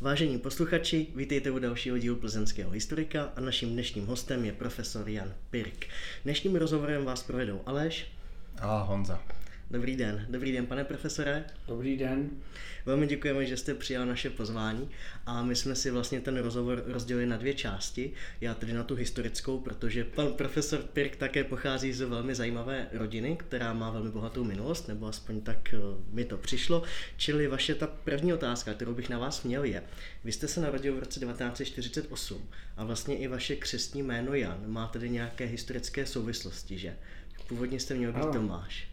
Vážení posluchači, vítejte u dalšího dílu plzeňského historika a naším dnešním hostem je profesor Jan Pirk. Dnešním rozhovorem vás provedou Aleš a Honza. Dobrý den, dobrý den, pane profesore. Dobrý den. Velmi děkujeme, že jste přijal naše pozvání a my jsme si vlastně ten rozhovor rozdělili na dvě části. Já tedy na tu historickou, protože pan profesor Pirk také pochází z velmi zajímavé rodiny, která má velmi bohatou minulost, nebo aspoň tak eh, mi to přišlo. Čili vaše ta první otázka, kterou bych na vás měl je, vy jste se narodil v roce 1948 a vlastně i vaše křestní jméno Jan má tedy nějaké historické souvislosti, že? Původně jste měl být ano. Tomáš.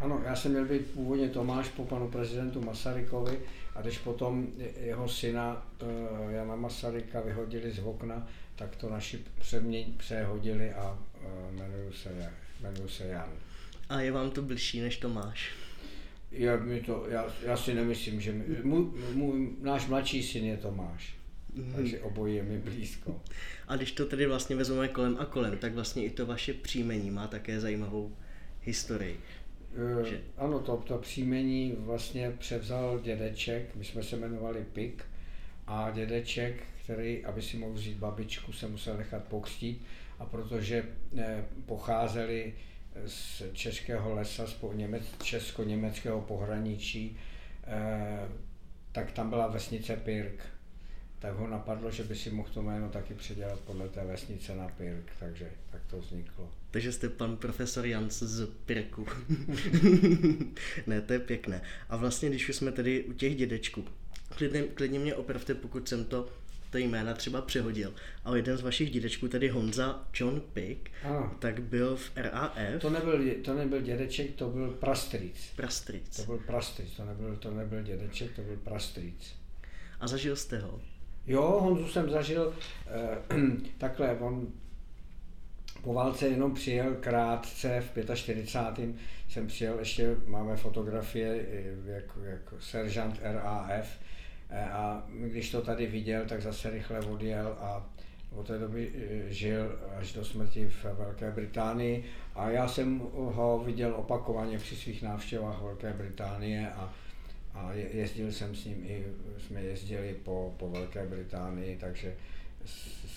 Ano, já jsem měl být původně Tomáš po panu prezidentu Masarykovi a když potom jeho syna uh, Jana Masaryka vyhodili z okna, tak to naši přeměň, přehodili a uh, jmenuji, se, jmenuji se Jan. A je vám to blížší než Tomáš? Já, mi to, já, já si nemyslím, že mi, můj, můj, náš mladší syn je Tomáš. Mm. Takže obojí je mi blízko. A když to tedy vlastně vezmeme kolem a kolem, tak vlastně i to vaše příjmení má také zajímavou historii. Eh, že... Ano, to, to příjmení vlastně převzal dědeček, my jsme se jmenovali Pik a dědeček, který, aby si mohl vzít babičku, se musel nechat pokřtít a protože eh, pocházeli z českého lesa, z Němec, česko-německého pohraničí, eh, tak tam byla vesnice Pirk tak ho napadlo, že by si mohl to jméno taky předělat podle té vesnice na Pirk, takže tak to vzniklo. Takže jste pan profesor Jans z Pirku. ne, to je pěkné. A vlastně, když už jsme tedy u těch dědečků, klidně, klidně mě opravte, pokud jsem to to jména třeba přehodil. Ale jeden z vašich dědečků, tedy Honza John Pick, ano. tak byl v RAF. To nebyl, to nebyl dědeček, to byl prastrýc. Prastrýc. To byl prastrýc, to nebyl, to nebyl dědeček, to byl prastrýc. A zažil jste ho? Jo, Honzu jsem zažil eh, takhle, on po válce jenom přijel krátce, v 45. jsem přijel, ještě máme fotografie jako, jako seržant RAF eh, a když to tady viděl, tak zase rychle odjel a od té doby eh, žil až do smrti v Velké Británii a já jsem ho viděl opakovaně při svých návštěvách Velké Británie a a jezdil jsem s ním i, jsme jezdili po, po Velké Británii, takže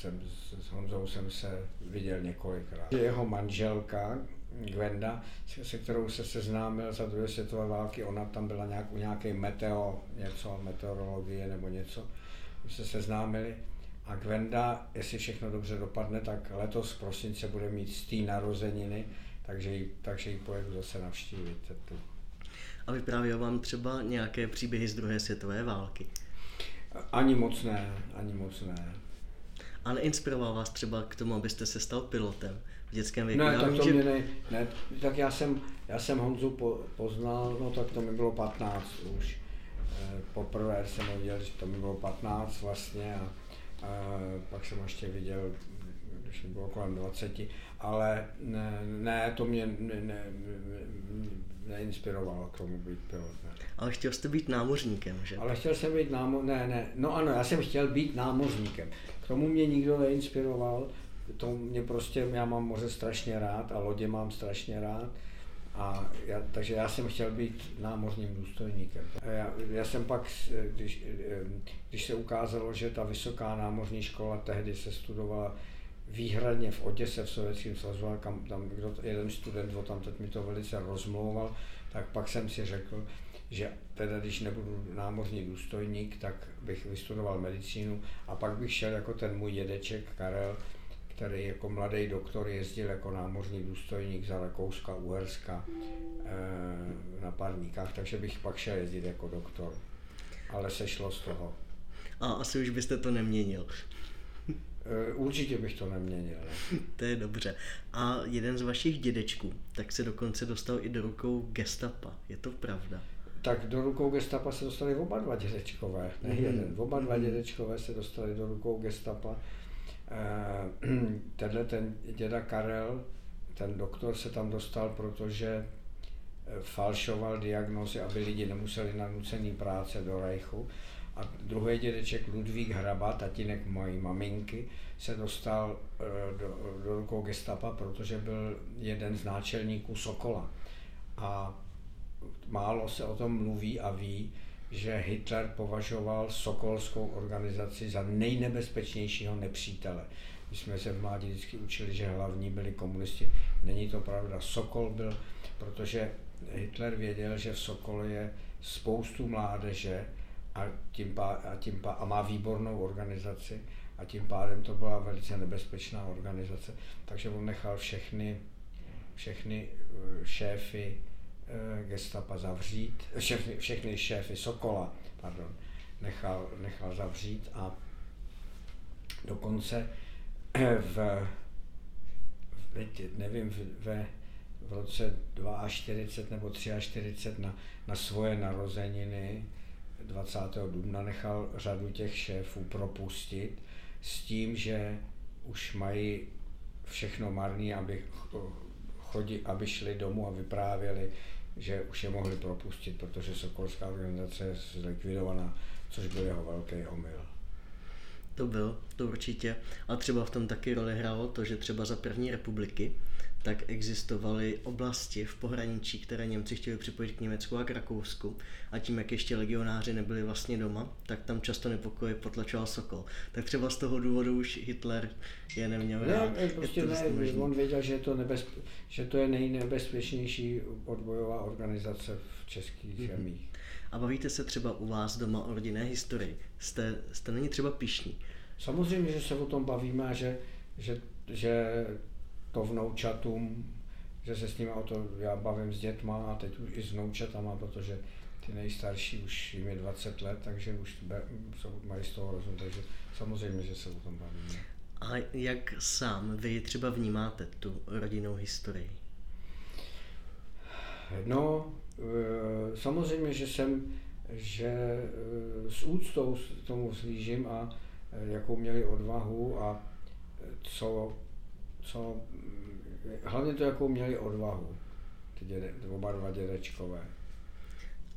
jsem, s Honzou jsem se viděl několikrát. Jeho manželka, Gwenda, se kterou se seznámil za druhé světové války, ona tam byla nějak, u nějaké meteo, něco, meteorologie nebo něco, se seznámili. A Gwenda, jestli všechno dobře dopadne, tak letos v prosince bude mít stý narozeniny, takže ji, takže ji pojedu zase navštívit a vyprávěl vám třeba nějaké příběhy z druhé světové války? Ani moc ne, ani moc ne. A neinspiroval vás třeba k tomu, abyste se stal pilotem v dětském věku? Ne, tak to že... mě ne, ne, tak já jsem, já jsem Honzu po, poznal, no tak to mi bylo 15 už. E, poprvé jsem ho viděl, že to mi bylo 15 vlastně a, a pak jsem ještě viděl, když mi bylo kolem 20, ale ne, ne to mě ne, ne, neinspirovalo k tomu být pilotem. Ale chtěl jste být námořníkem, že? Ale chtěl jsem být námořníkem, ne, ne, no ano, já jsem chtěl být námořníkem. K tomu mě nikdo neinspiroval, to mě prostě, já mám moře strašně rád a lodě mám strašně rád. A já, takže já jsem chtěl být námořním důstojníkem. Já, já jsem pak, když, když se ukázalo, že ta vysoká námořní škola tehdy se studovala výhradně v Oděse v Sovětském svazu, a kam tam kdo, jeden student o tam teď mi to velice rozmlouval, tak pak jsem si řekl, že teda když nebudu námořní důstojník, tak bych vystudoval medicínu a pak bych šel jako ten můj dědeček Karel, který jako mladý doktor jezdil jako námořní důstojník za Rakouska, Uherska e, na parníkách, takže bych pak šel jezdit jako doktor. Ale sešlo z toho. A asi už byste to neměnil. Eh, určitě bych to neměnil. to je dobře. A jeden z vašich dědečků, tak se dokonce dostal i do rukou gestapa. Je to pravda? Tak do rukou gestapa se dostali oba dva dědečkové, ne mm. jeden. Oba dva mhm. dědečkové se dostali do rukou gestapa. Eh, tenhle ten děda Karel, ten doktor se tam dostal, protože eh, falšoval diagnózy, aby lidi nemuseli na nucený práce do Reichu a druhý dědeček Ludvík Hraba, tatínek mojí maminky, se dostal eh, do, do rukou gestapa, protože byl jeden z náčelníků Sokola. A málo se o tom mluví a ví, že Hitler považoval sokolskou organizaci za nejnebezpečnějšího nepřítele. My jsme se v mládí vždycky učili, že hlavní byli komunisti. Není to pravda. Sokol byl, protože Hitler věděl, že v Sokole je spoustu mládeže a, tím pá, a, tím pá, a má výbornou organizaci. A tím pádem to byla velice nebezpečná organizace. Takže on nechal všechny, všechny eh, šéfy eh, gestapa zavřít, všechny, všechny šéfy Sokola, pardon, nechal, nechal zavřít. A dokonce v, nevím, ve, v roce 42 nebo 43 na, na svoje narozeniny 20. dubna nechal řadu těch šéfů propustit s tím, že už mají všechno marný, aby, chodí, aby šli domů a vyprávěli, že už je mohli propustit, protože Sokolská organizace je zlikvidovaná, což byl jeho velký omyl. To byl, to určitě. A třeba v tom taky roli hrálo to, že třeba za první republiky tak existovaly oblasti v pohraničí, které Němci chtěli připojit k Německu a k Rakousku. A tím, jak ještě legionáři nebyli vlastně doma, tak tam často nepokoje potlačoval Sokol. Tak třeba z toho důvodu už Hitler je neměl ne, rád. Prostě je ne, možný. on věděl, že, to nebezpe, že to je nejnebezpečnější odbojová organizace v českých mm-hmm. zemích. A bavíte se třeba u vás doma o rodinné historii. Jste, jste není třeba pišní. Samozřejmě, že se o tom bavíme a že, že, že to vnoučatům, že se s nimi o to já bavím s dětma a teď už i s vnoučatama, protože ty nejstarší už jim je 20 let, takže už jsou, mají z toho rozum, takže samozřejmě, že se o tom bavíme. A jak sám vy třeba vnímáte tu rodinnou historii? No, e, samozřejmě, že jsem, že e, s úctou tomu slížím a e, jakou měli odvahu a co, co hlavně to, jakou měli odvahu, ty děde, oba dva dědečkové.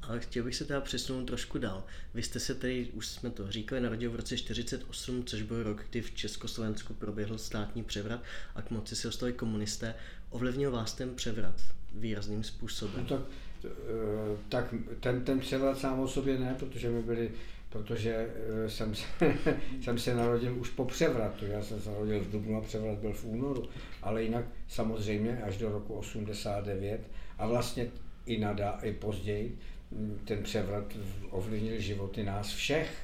Ale chtěl bych se teda přesunout trošku dál. Vy jste se tady, už jsme to říkali, narodil v roce 48, což byl rok, kdy v Československu proběhl státní převrat a k moci se dostali komunisté. Ovlivnil vás ten převrat výrazným způsobem? No tak, eh, tak ten, ten převrat sám o sobě ne, protože my byli protože eh, jsem se, jsem se narodil už po převratu. Já jsem se narodil v Dubnu a převrat byl v únoru, ale jinak samozřejmě až do roku 89 a vlastně i, nada, i později hm, ten převrat ovlivnil životy nás všech.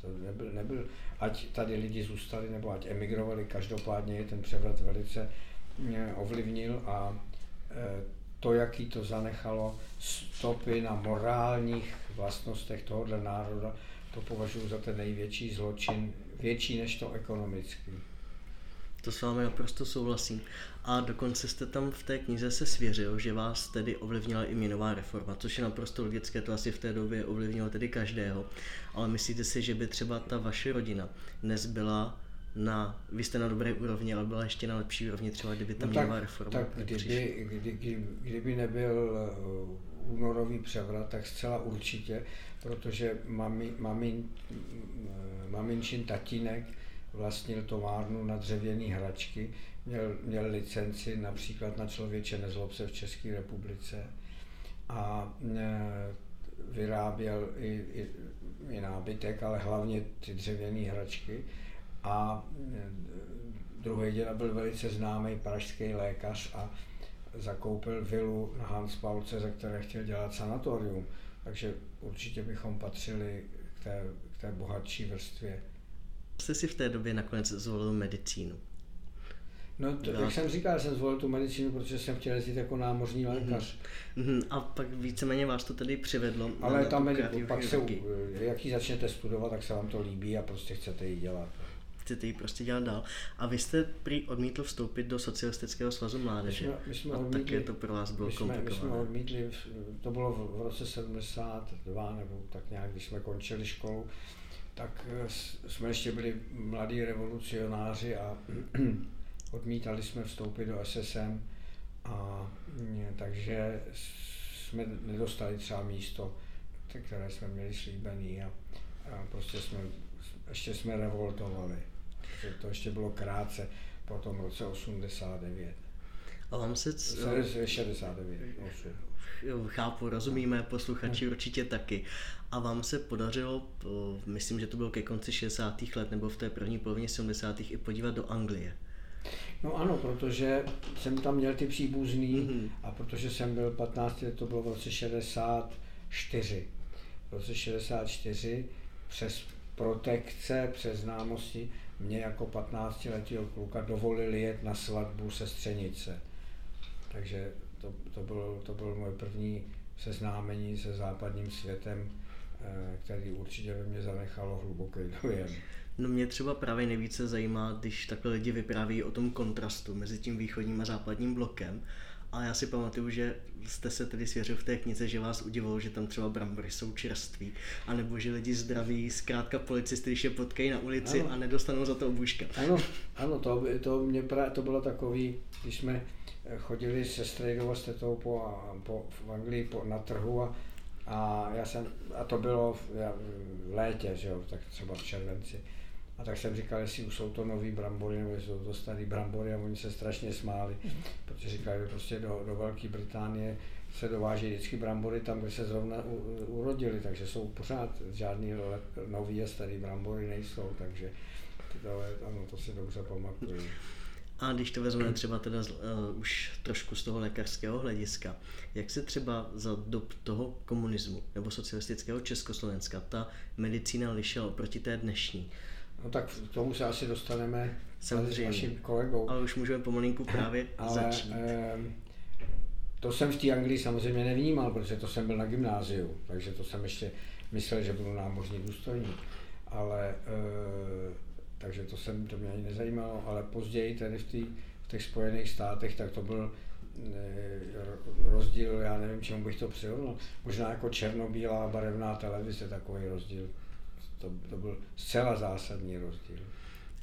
To nebyl, nebyl, ať tady lidi zůstali nebo ať emigrovali, každopádně je ten převrat velice hm, ovlivnil a eh, to, jaký to zanechalo stopy na morálních vlastnostech tohoto národa, to považuji za ten největší zločin, větší než to ekonomický. To s vámi naprosto souhlasím. A dokonce jste tam v té knize se svěřil, že vás tedy ovlivnila i měnová reforma, což je naprosto logické, to asi v té době ovlivnilo tedy každého. Ale myslíte si, že by třeba ta vaše rodina dnes byla na, vy jste na dobré úrovni, ale byla ještě na lepší úrovni třeba, kdyby ta no měnová tak, reforma Tak kdyby, kdy, kdyby nebyl uh, únorový převrat, tak zcela určitě, protože mami, mamin, maminčin tatínek vlastnil továrnu na dřevěné hračky, měl, měl licenci například na člověče nezlobce v České republice a e, vyráběl i, i, i nábytek, ale hlavně ty dřevěné hračky. A e, druhý děda byl velice známý pražský lékař a zakoupil vilu na Hans Paulce, ze které chtěl dělat sanatorium. Takže určitě bychom patřili k té, k té bohatší vrstvě. Jste si v té době nakonec zvolil medicínu? No, to, jak jsem říkal, jsem zvolil tu medicínu, protože jsem chtěl jezdit jako námořní mhm. lékař. Mm-hmm. A pak víceméně vás to tedy přivedlo. Ale tam, pak se, jak ji začnete studovat, tak se vám to líbí a prostě chcete ji dělat chcete ji prostě dělat dál. A vy jste prý odmítl vstoupit do Socialistického svazu mládeže. My jsme, my jsme a odmítli, také to pro vás bylo my jsme, komplikované. My jsme odmítli, to bylo v, v roce 72 nebo tak nějak, když jsme končili školu, tak eh, jsme ještě byli mladí revolucionáři a odmítali jsme vstoupit do SSM a mm, takže jsme nedostali třeba místo, které jsme měli slíbený a, a prostě jsme, ještě jsme revoltovali že to ještě bylo krátce po tom roce 89. A vám se... C... 69. Chápu, rozumíme, posluchači určitě taky. A vám se podařilo, myslím, že to bylo ke konci 60. let nebo v té první polovině 70. i podívat do Anglie. No ano, protože jsem tam měl ty příbuzný mm-hmm. a protože jsem byl 15 let, to bylo v roce 64. V roce 64 přes protekce, přes známosti mě jako 15 letého kluka dovolili jet na svatbu sestřenice. Takže to, to, bylo, to bylo moje první seznámení se západním světem, eh, který určitě ve mě zanechalo hluboký dojem. No mě třeba právě nejvíce zajímá, když takhle lidi vypráví o tom kontrastu mezi tím východním a západním blokem. A já si pamatuju, že jste se tedy svěřil v té knize, že vás udivilo, že tam třeba brambory jsou čerství, anebo že lidi zdraví zkrátka policisty, když je potkají na ulici ano. a nedostanou za to obuška. Ano, ano to, to, mě pra, to bylo takový, když jsme chodili se Strejdou a Stetou po, po, v Anglii po, na trhu a, a já jsem, a to bylo v, v létě, že jo, tak třeba v červenci. A tak jsem říkal, jestli už jsou to nový brambory, nebo jsou to starý brambory a oni se strašně smáli, protože říkali, že prostě do, do Velké Británie se dováží vždycky brambory tam, kde se zrovna u, urodili, takže jsou pořád žádný nový a starý brambory nejsou, takže to, ano, to si dobře pamatuju. A když to vezmeme třeba teda uh, už trošku z toho lékařského hlediska, jak se třeba za dob toho komunismu nebo socialistického Československa ta medicína lišila oproti té dnešní? No tak k tomu se asi dostaneme Samozřejmě. s naším kolegou. Ale už můžeme pomalinku právě Ale, začít. Eh, to jsem v té Anglii samozřejmě nevnímal, protože to jsem byl na gymnáziu, takže to jsem ještě myslel, že budu námořní důstojník. Ale eh, takže to, jsem, to mě ani nezajímalo, ale později tady v, tý, v těch Spojených státech, tak to byl eh, rozdíl, já nevím, čemu bych to přirovnal, možná jako černobílá barevná televize, takový rozdíl. To, to byl zcela zásadní rozdíl.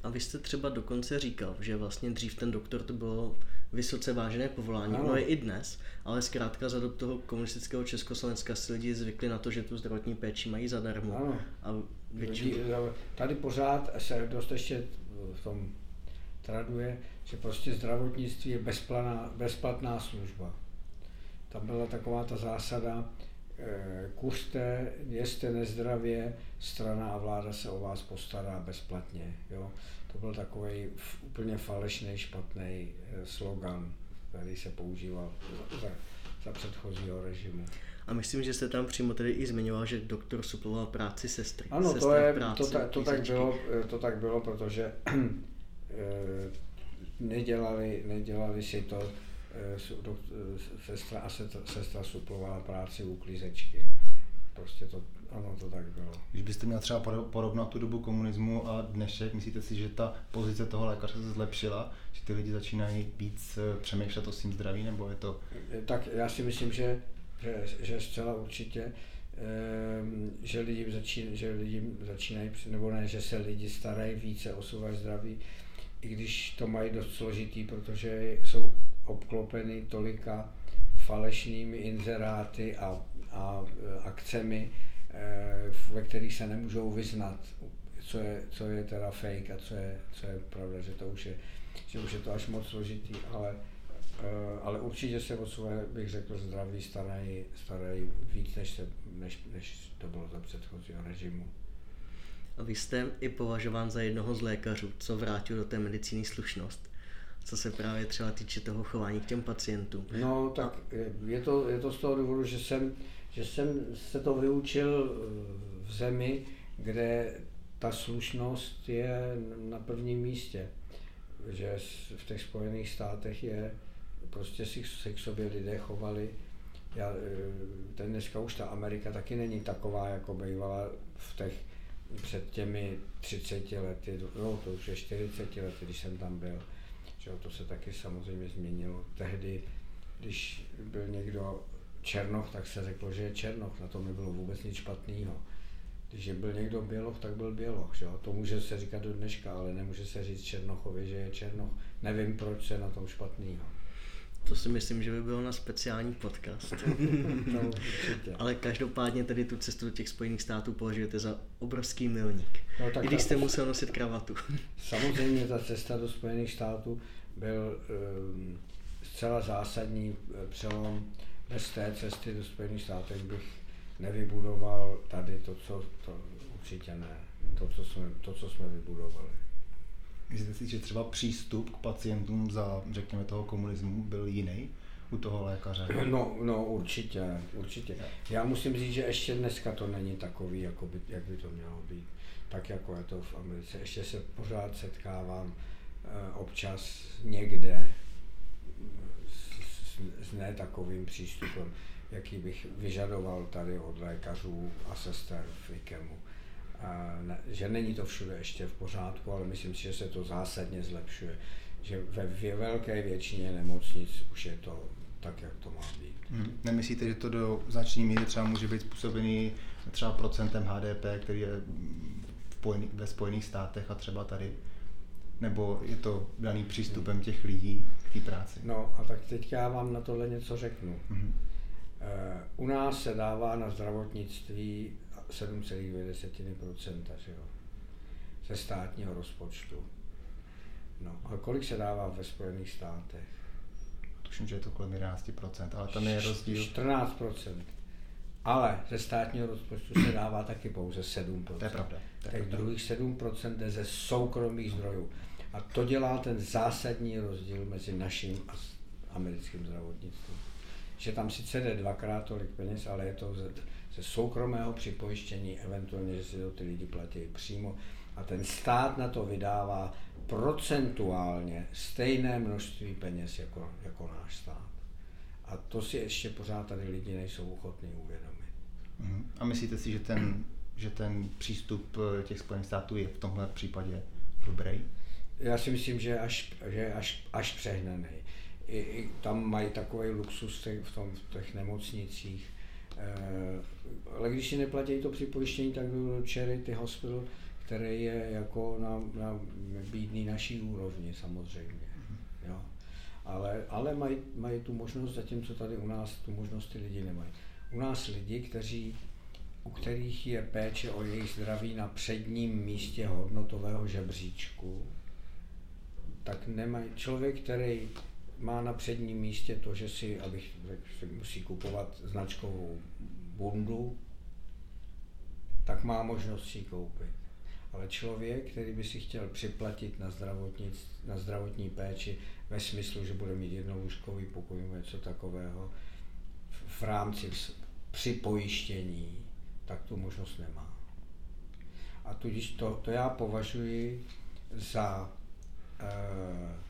A vy jste třeba dokonce říkal, že vlastně dřív ten doktor to bylo vysoce vážené povolání, ano. ono je i dnes, ale zkrátka za dob toho komunistického Československa si lidi zvykli na to, že tu zdravotní péči mají zadarmo. Ano. A většinu... Tady pořád se dost ještě v tom traduje, že prostě zdravotnictví je bezplatná, bezplatná služba. Tam byla taková ta zásada, eh, kuřte, jeste nezdravě, strana a vláda se o vás postará bezplatně. Jo? To byl takový úplně falešný, špatný eh, slogan, který se používal za, za předchozího režimu. A myslím, že jste tam přímo tedy i zmiňoval, že doktor suploval práci sestry. Ano, to, je, práci, to, ta, to, tak bylo, eh, to tak bylo, protože eh, nedělali, nedělali si to, sestra a sestra, sestra suplovala práci u klízečky. Prostě to, ano, to tak bylo. Když byste měl třeba porovnat tu dobu komunismu a dnešek, myslíte si, že ta pozice toho lékaře se zlepšila, že ty lidi začínají víc eh, přemýšlet o svým zdraví, nebo je to? Tak já si myslím, že, že, že zcela určitě, ehm, že lidi, začín, že lidi začínají, nebo ne, že se lidi starají více o své zdraví, i když to mají dost složitý, protože jsou obklopeny tolika falešnými inzeráty a, a e, akcemi, e, ve kterých se nemůžou vyznat, co je, co je teda fake a co je, co je pravda, že to už je, že už je to až moc složitý, ale, e, ale určitě se o své, bych řekl, zdraví starají, starají víc, než, se, než, než to bylo za předchozího režimu. A vy jste i považován za jednoho z lékařů, co vrátil do té medicíny slušnost co se právě třeba týče toho chování k těm pacientům. No tak je to, je to z toho důvodu, že jsem, že jsem se to vyučil v zemi, kde ta slušnost je na prvním místě. Že v těch Spojených státech je, prostě si se k sobě lidé chovali. Já, ten dneska už ta Amerika taky není taková, jako bývala v těch před těmi 30 lety, no to už je 40 lety, když jsem tam byl že to se taky samozřejmě změnilo. Tehdy, když byl někdo Černoch, tak se řeklo, že je Černoch, na tom nebylo vůbec nic špatného. Když byl někdo Běloch, tak byl Běloch. Že? To může se říkat do dneška, ale nemůže se říct Černochovi, že je Černoch. Nevím, proč se na tom špatného. To si myslím, že by bylo na speciální podcast. no, Ale každopádně tedy tu cestu do těch Spojených států považujete za obrovský milník. No, tak I když jste ta... musel nosit kravatu. Samozřejmě ta cesta do Spojených států byl, um, zcela zásadní eh, přelom. Bez té cesty do Spojených států bych nevybudoval tady to, co to určitě ne. To, co jsme, to, co jsme vybudovali. Myslíte si, že třeba přístup k pacientům za, řekněme, toho komunismu byl jiný u toho lékaře? No, no určitě, určitě. Já musím říct, že ještě dneska to není takový, jako by, jak by to mělo být. Tak jako je to v Americe. Ještě se pořád setkávám e, občas někde s, s ne takovým přístupem, jaký bych vyžadoval tady od lékařů a sester v IKEMu ne, že není to všude ještě v pořádku, ale myslím si, že se to zásadně zlepšuje. Že ve velké většině nemocnic už je to tak, jak to má být. Hmm. Nemyslíte, že to do značné míry třeba může být způsobený třeba procentem HDP, který je v pojný, ve Spojených státech a třeba tady? Nebo je to daný přístupem hmm. těch lidí k té práci? No a tak teď já vám na tohle něco řeknu. Hmm. Uh, u nás se dává na zdravotnictví 7,2% že jo, ze státního rozpočtu. No, a kolik se dává ve Spojených státech? Tuším, že je to kolem 11%, ale tam je rozdíl. 14%. Ale ze státního rozpočtu se dává taky pouze 7%. To je pravda. Tak druhých 7% jde ze soukromých zdrojů. A to dělá ten zásadní rozdíl mezi naším a americkým zdravotnictvím. Že tam sice jde dvakrát tolik peněz, ale je to ze soukromého připojištění, eventuálně, že si to ty lidi platí přímo. A ten stát na to vydává procentuálně stejné množství peněz jako, jako náš stát. A to si ještě pořád tady lidi nejsou ochotní uvědomit. Mhm. A myslíte si, že ten, že ten přístup eh, těch Spojených států je v tomhle případě dobrý? Já si myslím, že až, že až, až přehnaný. I, I, tam mají takový luxus v, tom, v těch nemocnicích, ale když si neplatí to připojištění, tak jdu do Charity Hospital, který je jako na, na bídný naší úrovni samozřejmě. Jo. Ale, ale mají, mají tu možnost, zatímco tady u nás tu možnost ty lidi nemají. U nás lidi, kteří, u kterých je péče o jejich zdraví na předním místě hodnotového žebříčku, tak nemají člověk, který má na předním místě to, že si, abych řekl, si musí kupovat značkovou bundu, tak má možnost si koupit. Ale člověk, který by si chtěl připlatit na, na zdravotní péči ve smyslu, že bude mít jednolůžkový pokoj nebo něco takového, v rámci připojištění, tak tu možnost nemá. A tudíž to, to já považuji za uh,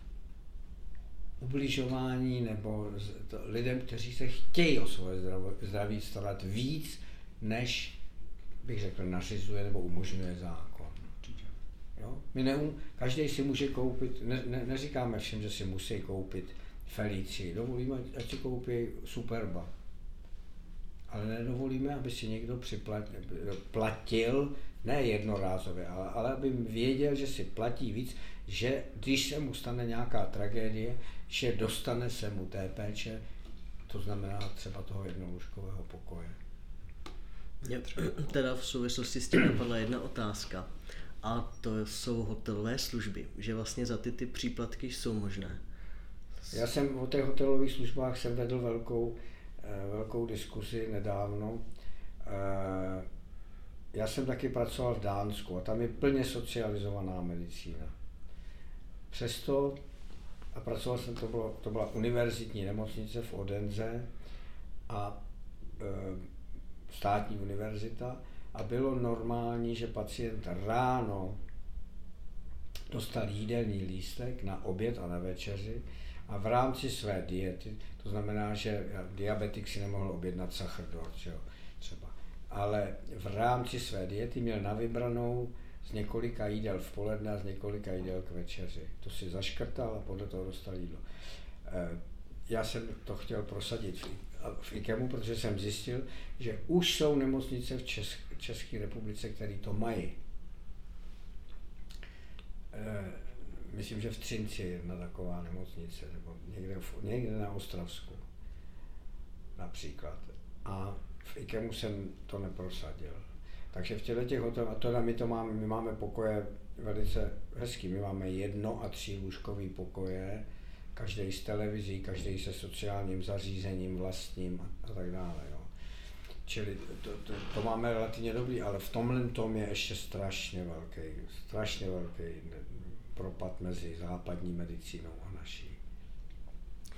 ubližování nebo lidem, kteří se chtějí o svoje zdraví starat víc, než bych řekl, nařizuje nebo umožňuje zákon. Jo? My neum, každý si může koupit, ne, ne, neříkáme všem, že si musí koupit Felici, dovolíme, ať si koupí Superba. Ale nedovolíme, aby si někdo připlatil, platil, ne jednorázově, ale, ale aby věděl, že si platí víc, že když se mu stane nějaká tragédie, že dostane se mu té péče, to znamená třeba toho jednolůžkového pokoje. Mě teda v souvislosti s tím napadla jedna otázka. A to jsou hotelové služby, že vlastně za ty ty příplatky jsou možné. Já jsem o těch hotelových službách jsem vedl velkou, eh, velkou diskusi nedávno. Eh, já jsem taky pracoval v Dánsku a tam je plně socializovaná medicína. Přesto a pracoval jsem, to, bylo, to byla univerzitní nemocnice v Odenze a e, státní univerzita a bylo normální, že pacient ráno dostal jídelní lístek na oběd a na večeři a v rámci své diety, to znamená, že diabetik si nemohl objednat sachrdort, třeba, ale v rámci své diety měl na vybranou z několika jídel v poledne a z několika jídel k večeři. To si zaškrtal a podle toho dostal jídlo. Eh, já jsem to chtěl prosadit v IKEMu, protože jsem zjistil, že už jsou nemocnice v Česk- České republice, které to mají. Eh, myslím, že v Třinci je jedna taková nemocnice, nebo někde, někde na Ostravsku například. A v IKEMu jsem to neprosadil. Takže v těchto těch hotelech, a to my to máme, my máme pokoje velice hezký, my máme jedno a tří lůžkový pokoje, každý s televizí, každý se sociálním zařízením vlastním a, a tak dále. Jo. Čili to, to, to máme relativně dobrý, ale v tomhle tom je ještě strašně velký, strašně velký propad mezi západní medicínou a naší.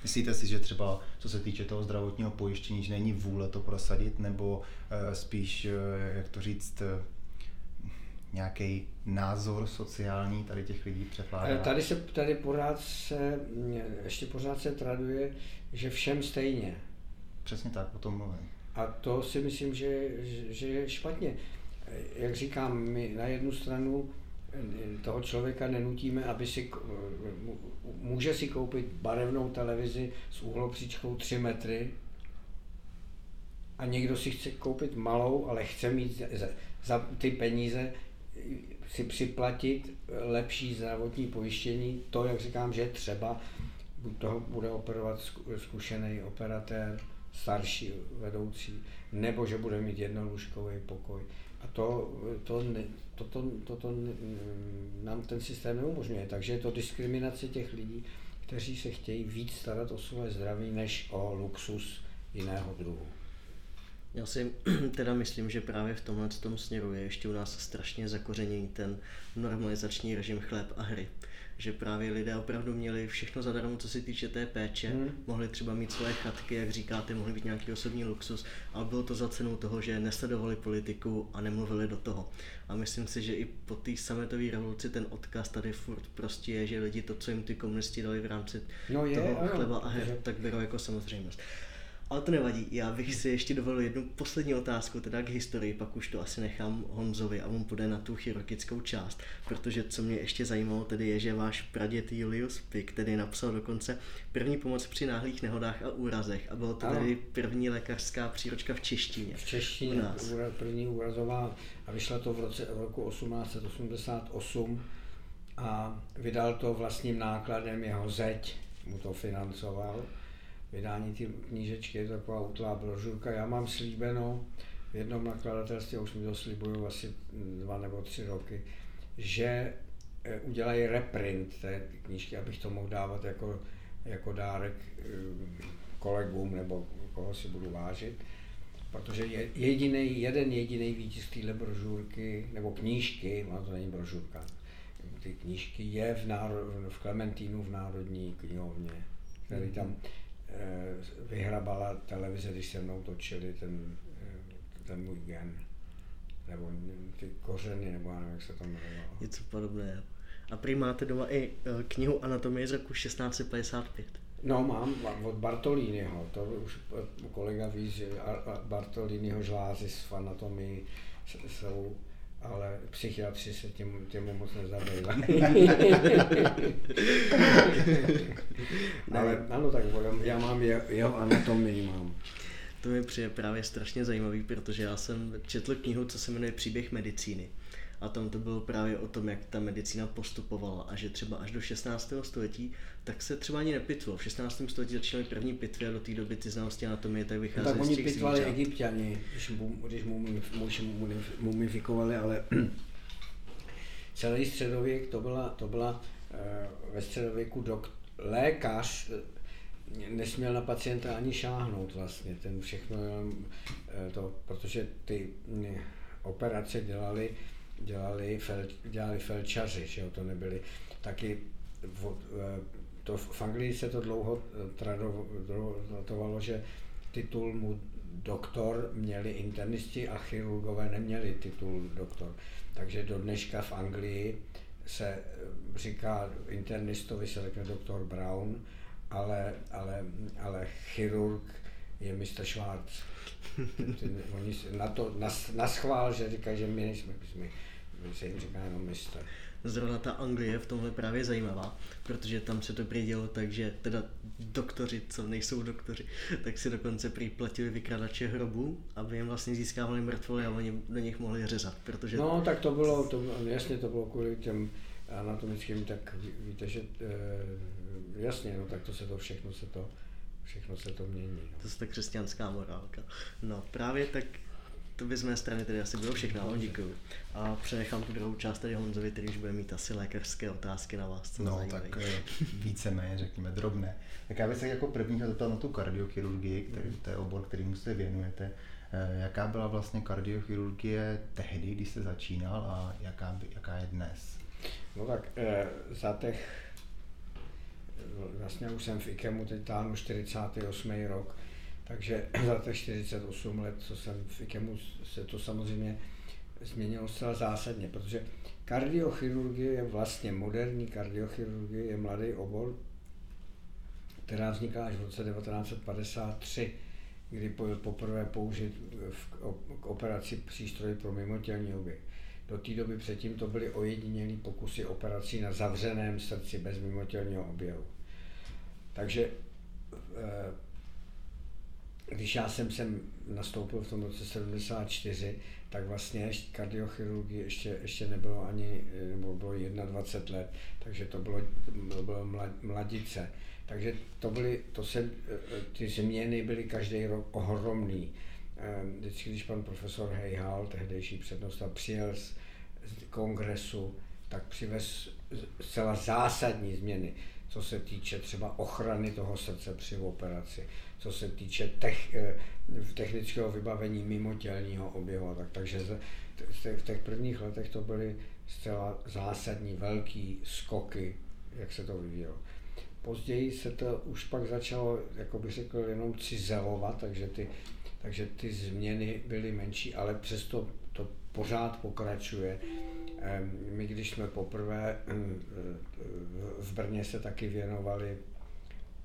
Myslíte si, že třeba co se týče toho zdravotního pojištění, že není vůle to prosadit, nebo uh, spíš, uh, jak to říct, uh, nějaký názor sociální tady těch lidí převládá? Tady se tady pořád se, ještě pořád se traduje, že všem stejně. Přesně tak, o tom mluvím. A to si myslím, že, že je špatně. Jak říkám, my na jednu stranu toho člověka nenutíme, aby si, může si koupit barevnou televizi s úhlopříčkou 3 metry a někdo si chce koupit malou, ale chce mít za, ty peníze si připlatit lepší zdravotní pojištění, to, jak říkám, že třeba, toho bude operovat zkušený operatér, starší vedoucí, nebo že bude mít jednolůžkový pokoj. A to, to, to, to, to, to nám ten systém neumožňuje. Takže je to diskriminace těch lidí, kteří se chtějí víc starat o své zdraví, než o luxus jiného druhu. Já si teda myslím, že právě v tomhle tom směru je ještě u nás strašně zakořeněný ten normalizační režim chléb a hry. Že právě lidé opravdu měli všechno zadarmo, co se týče té péče, hmm. mohli třeba mít svoje chatky, jak říkáte, mohli být nějaký osobní luxus, ale bylo to za cenu toho, že nesledovali politiku a nemluvili do toho. A myslím si, že i po té sametové revoluci ten odkaz tady furt prostě je, že lidi to, co jim ty komunisti dali v rámci no je, toho chleba a her, tak berou jako samozřejmost. Ale to nevadí, já bych si ještě dovolil jednu poslední otázku, teda k historii, pak už to asi nechám Honzovi a on půjde na tu chirurgickou část, protože co mě ještě zajímalo tedy je, že váš praděd Julius Pick tedy napsal dokonce první pomoc při náhlých nehodách a úrazech a bylo to ano. tedy první lékařská příročka v češtině. V češtině, první úrazová a vyšla to v roce v roku 1888 a vydal to vlastním nákladem jeho zeď, mu to financoval vydání té knížečky, je to taková utlá brožurka. Já mám slíbeno v jednom nakladatelství, už mi to slibuju asi dva nebo tři roky, že eh, udělají reprint té knížky, abych to mohl dávat jako, jako dárek eh, kolegům nebo koho si budu vážit. Protože je jediný, jeden jediný výtisk téhle brožurky, nebo knížky, má to není brožurka, ty knížky je v, náro, v Klementínu v Národní knihovně, který tam vyhrabala televize, když se mnou točili ten, eh, ten můj gen. Nebo ty kořeny, nebo já nevím, jak se to jmenovalo. Něco podobného. A prý máte doma i eh, knihu Anatomie z roku 1655. No mám, od Bartolínyho, to už kolega ví, že Bartolínyho žlázy s anatomii jsou ale psychiatři se tím, těmu moc nezabývají. ale ano, tak já mám jeho anatomii, mám. To mi přijde právě strašně zajímavý, protože já jsem četl knihu, co se jmenuje Příběh medicíny a tam to bylo právě o tom, jak ta medicína postupovala a že třeba až do 16. století tak se třeba ani nepitvalo. V 16. století začaly první pitvy a do té doby ty znalosti anatomie tak vycházely no, tak oni pitvali egyptiani, když, mu, když mumifikovali, ale celý středověk to byla, to byla eh, ve středověku dok, lékař eh, nesměl na pacienta ani šáhnout vlastně, ten všechno, eh, to, protože ty mm, operace dělali dělali, fel, dělali felčaři, že jo, to nebyli taky, v, to v Anglii se to dlouho eh, tratovalo, že titul mu doktor měli internisti a chirurgové neměli titul doktor. Takže do dneška v Anglii se eh, říká internistovi se řekne doktor Brown, ale, ale, ale chirurg je Mr. Schwarz. Oni na to, na, na schvál, že říkají, že my nejsme, my se jim říká jenom mistr. Zrovna ta Anglie v tomhle právě zajímavá, protože tam se to dělo tak, že teda doktoři, co nejsou doktoři, tak si dokonce prý platili vykradače hrobů, aby jim vlastně získávali mrtvoly a oni do nich mohli řezat, protože... No, tak to bylo, to, jasně to bylo kvůli těm anatomickým, tak víte, že e, jasně, no tak to se to všechno se to, všechno se to mění. No. To je ta křesťanská morálka. No, právě tak to by z mé strany tedy asi bylo všechno, ale děkuju. A přenechám tu druhou část tady Honzovi, který už bude mít asi lékařské otázky na vás. Co no, tak eh, víceméně, řekněme, drobné. Tak já bych se jako prvního zeptal na tu kardiochirurgii, který, to je obor, kterým se věnujete. Eh, jaká byla vlastně kardiochirurgie tehdy, když jste začínal a jaká, jaká je dnes? No tak e, za těch, vlastně už jsem v IKEMu teď táhnu 48. rok, takže za těch 48 let, co jsem v IKEMu, se to samozřejmě změnilo zcela zásadně, protože kardiochirurgie je vlastně moderní kardiochirurgie, je mladý obor, která vzniká až v roce 1953, kdy byl poprvé použit v, k operaci přístroj pro mimotělní oběh. Do té doby předtím to byly ojedinělé pokusy operací na zavřeném srdci bez mimotělního oběhu. Takže eh, když já jsem sem nastoupil v tom roce 74, tak vlastně kardiochirurgie ještě, ještě nebylo ani, nebo bylo 21 let, takže to bylo, bylo mladice. Takže to byly, to se, ty změny byly každý rok ohromný. Ehm, vždycky, když pan profesor Hejhal, tehdejší přednosta, přijel z kongresu, tak přivez zcela zásadní změny, co se týče třeba ochrany toho srdce při operaci, co se týče tech, eh, technického vybavení mimotělního oběhu. Tak, takže v těch prvních letech to byly zcela zásadní velký skoky, jak se to vyvíjelo. Později se to už pak začalo, jako bych řekl, jenom cizelovat, takže ty, takže ty změny byly menší, ale přesto to pořád pokračuje. My, když jsme poprvé v Brně se taky věnovali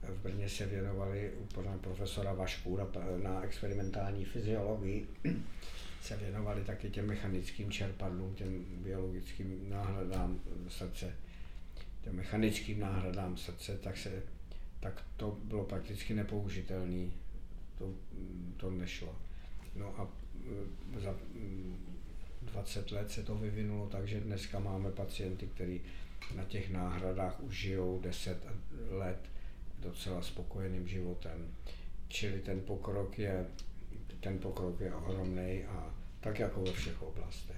v Brně se věnovali u pana profesora Vaškůra na experimentální fyziologii, se věnovali taky těm mechanickým čerpadlům, těm biologickým náhradám srdce, těm mechanickým náhradám srdce, tak, se, tak to bylo prakticky nepoužitelné. To, to nešlo. No a e, za 20 let se to vyvinulo tak, že dneska máme pacienty, kteří na těch náhradách už žijou 10 let docela spokojeným životem. Čili ten pokrok je, ten pokrok je ohromný a tak jako ve všech oblastech.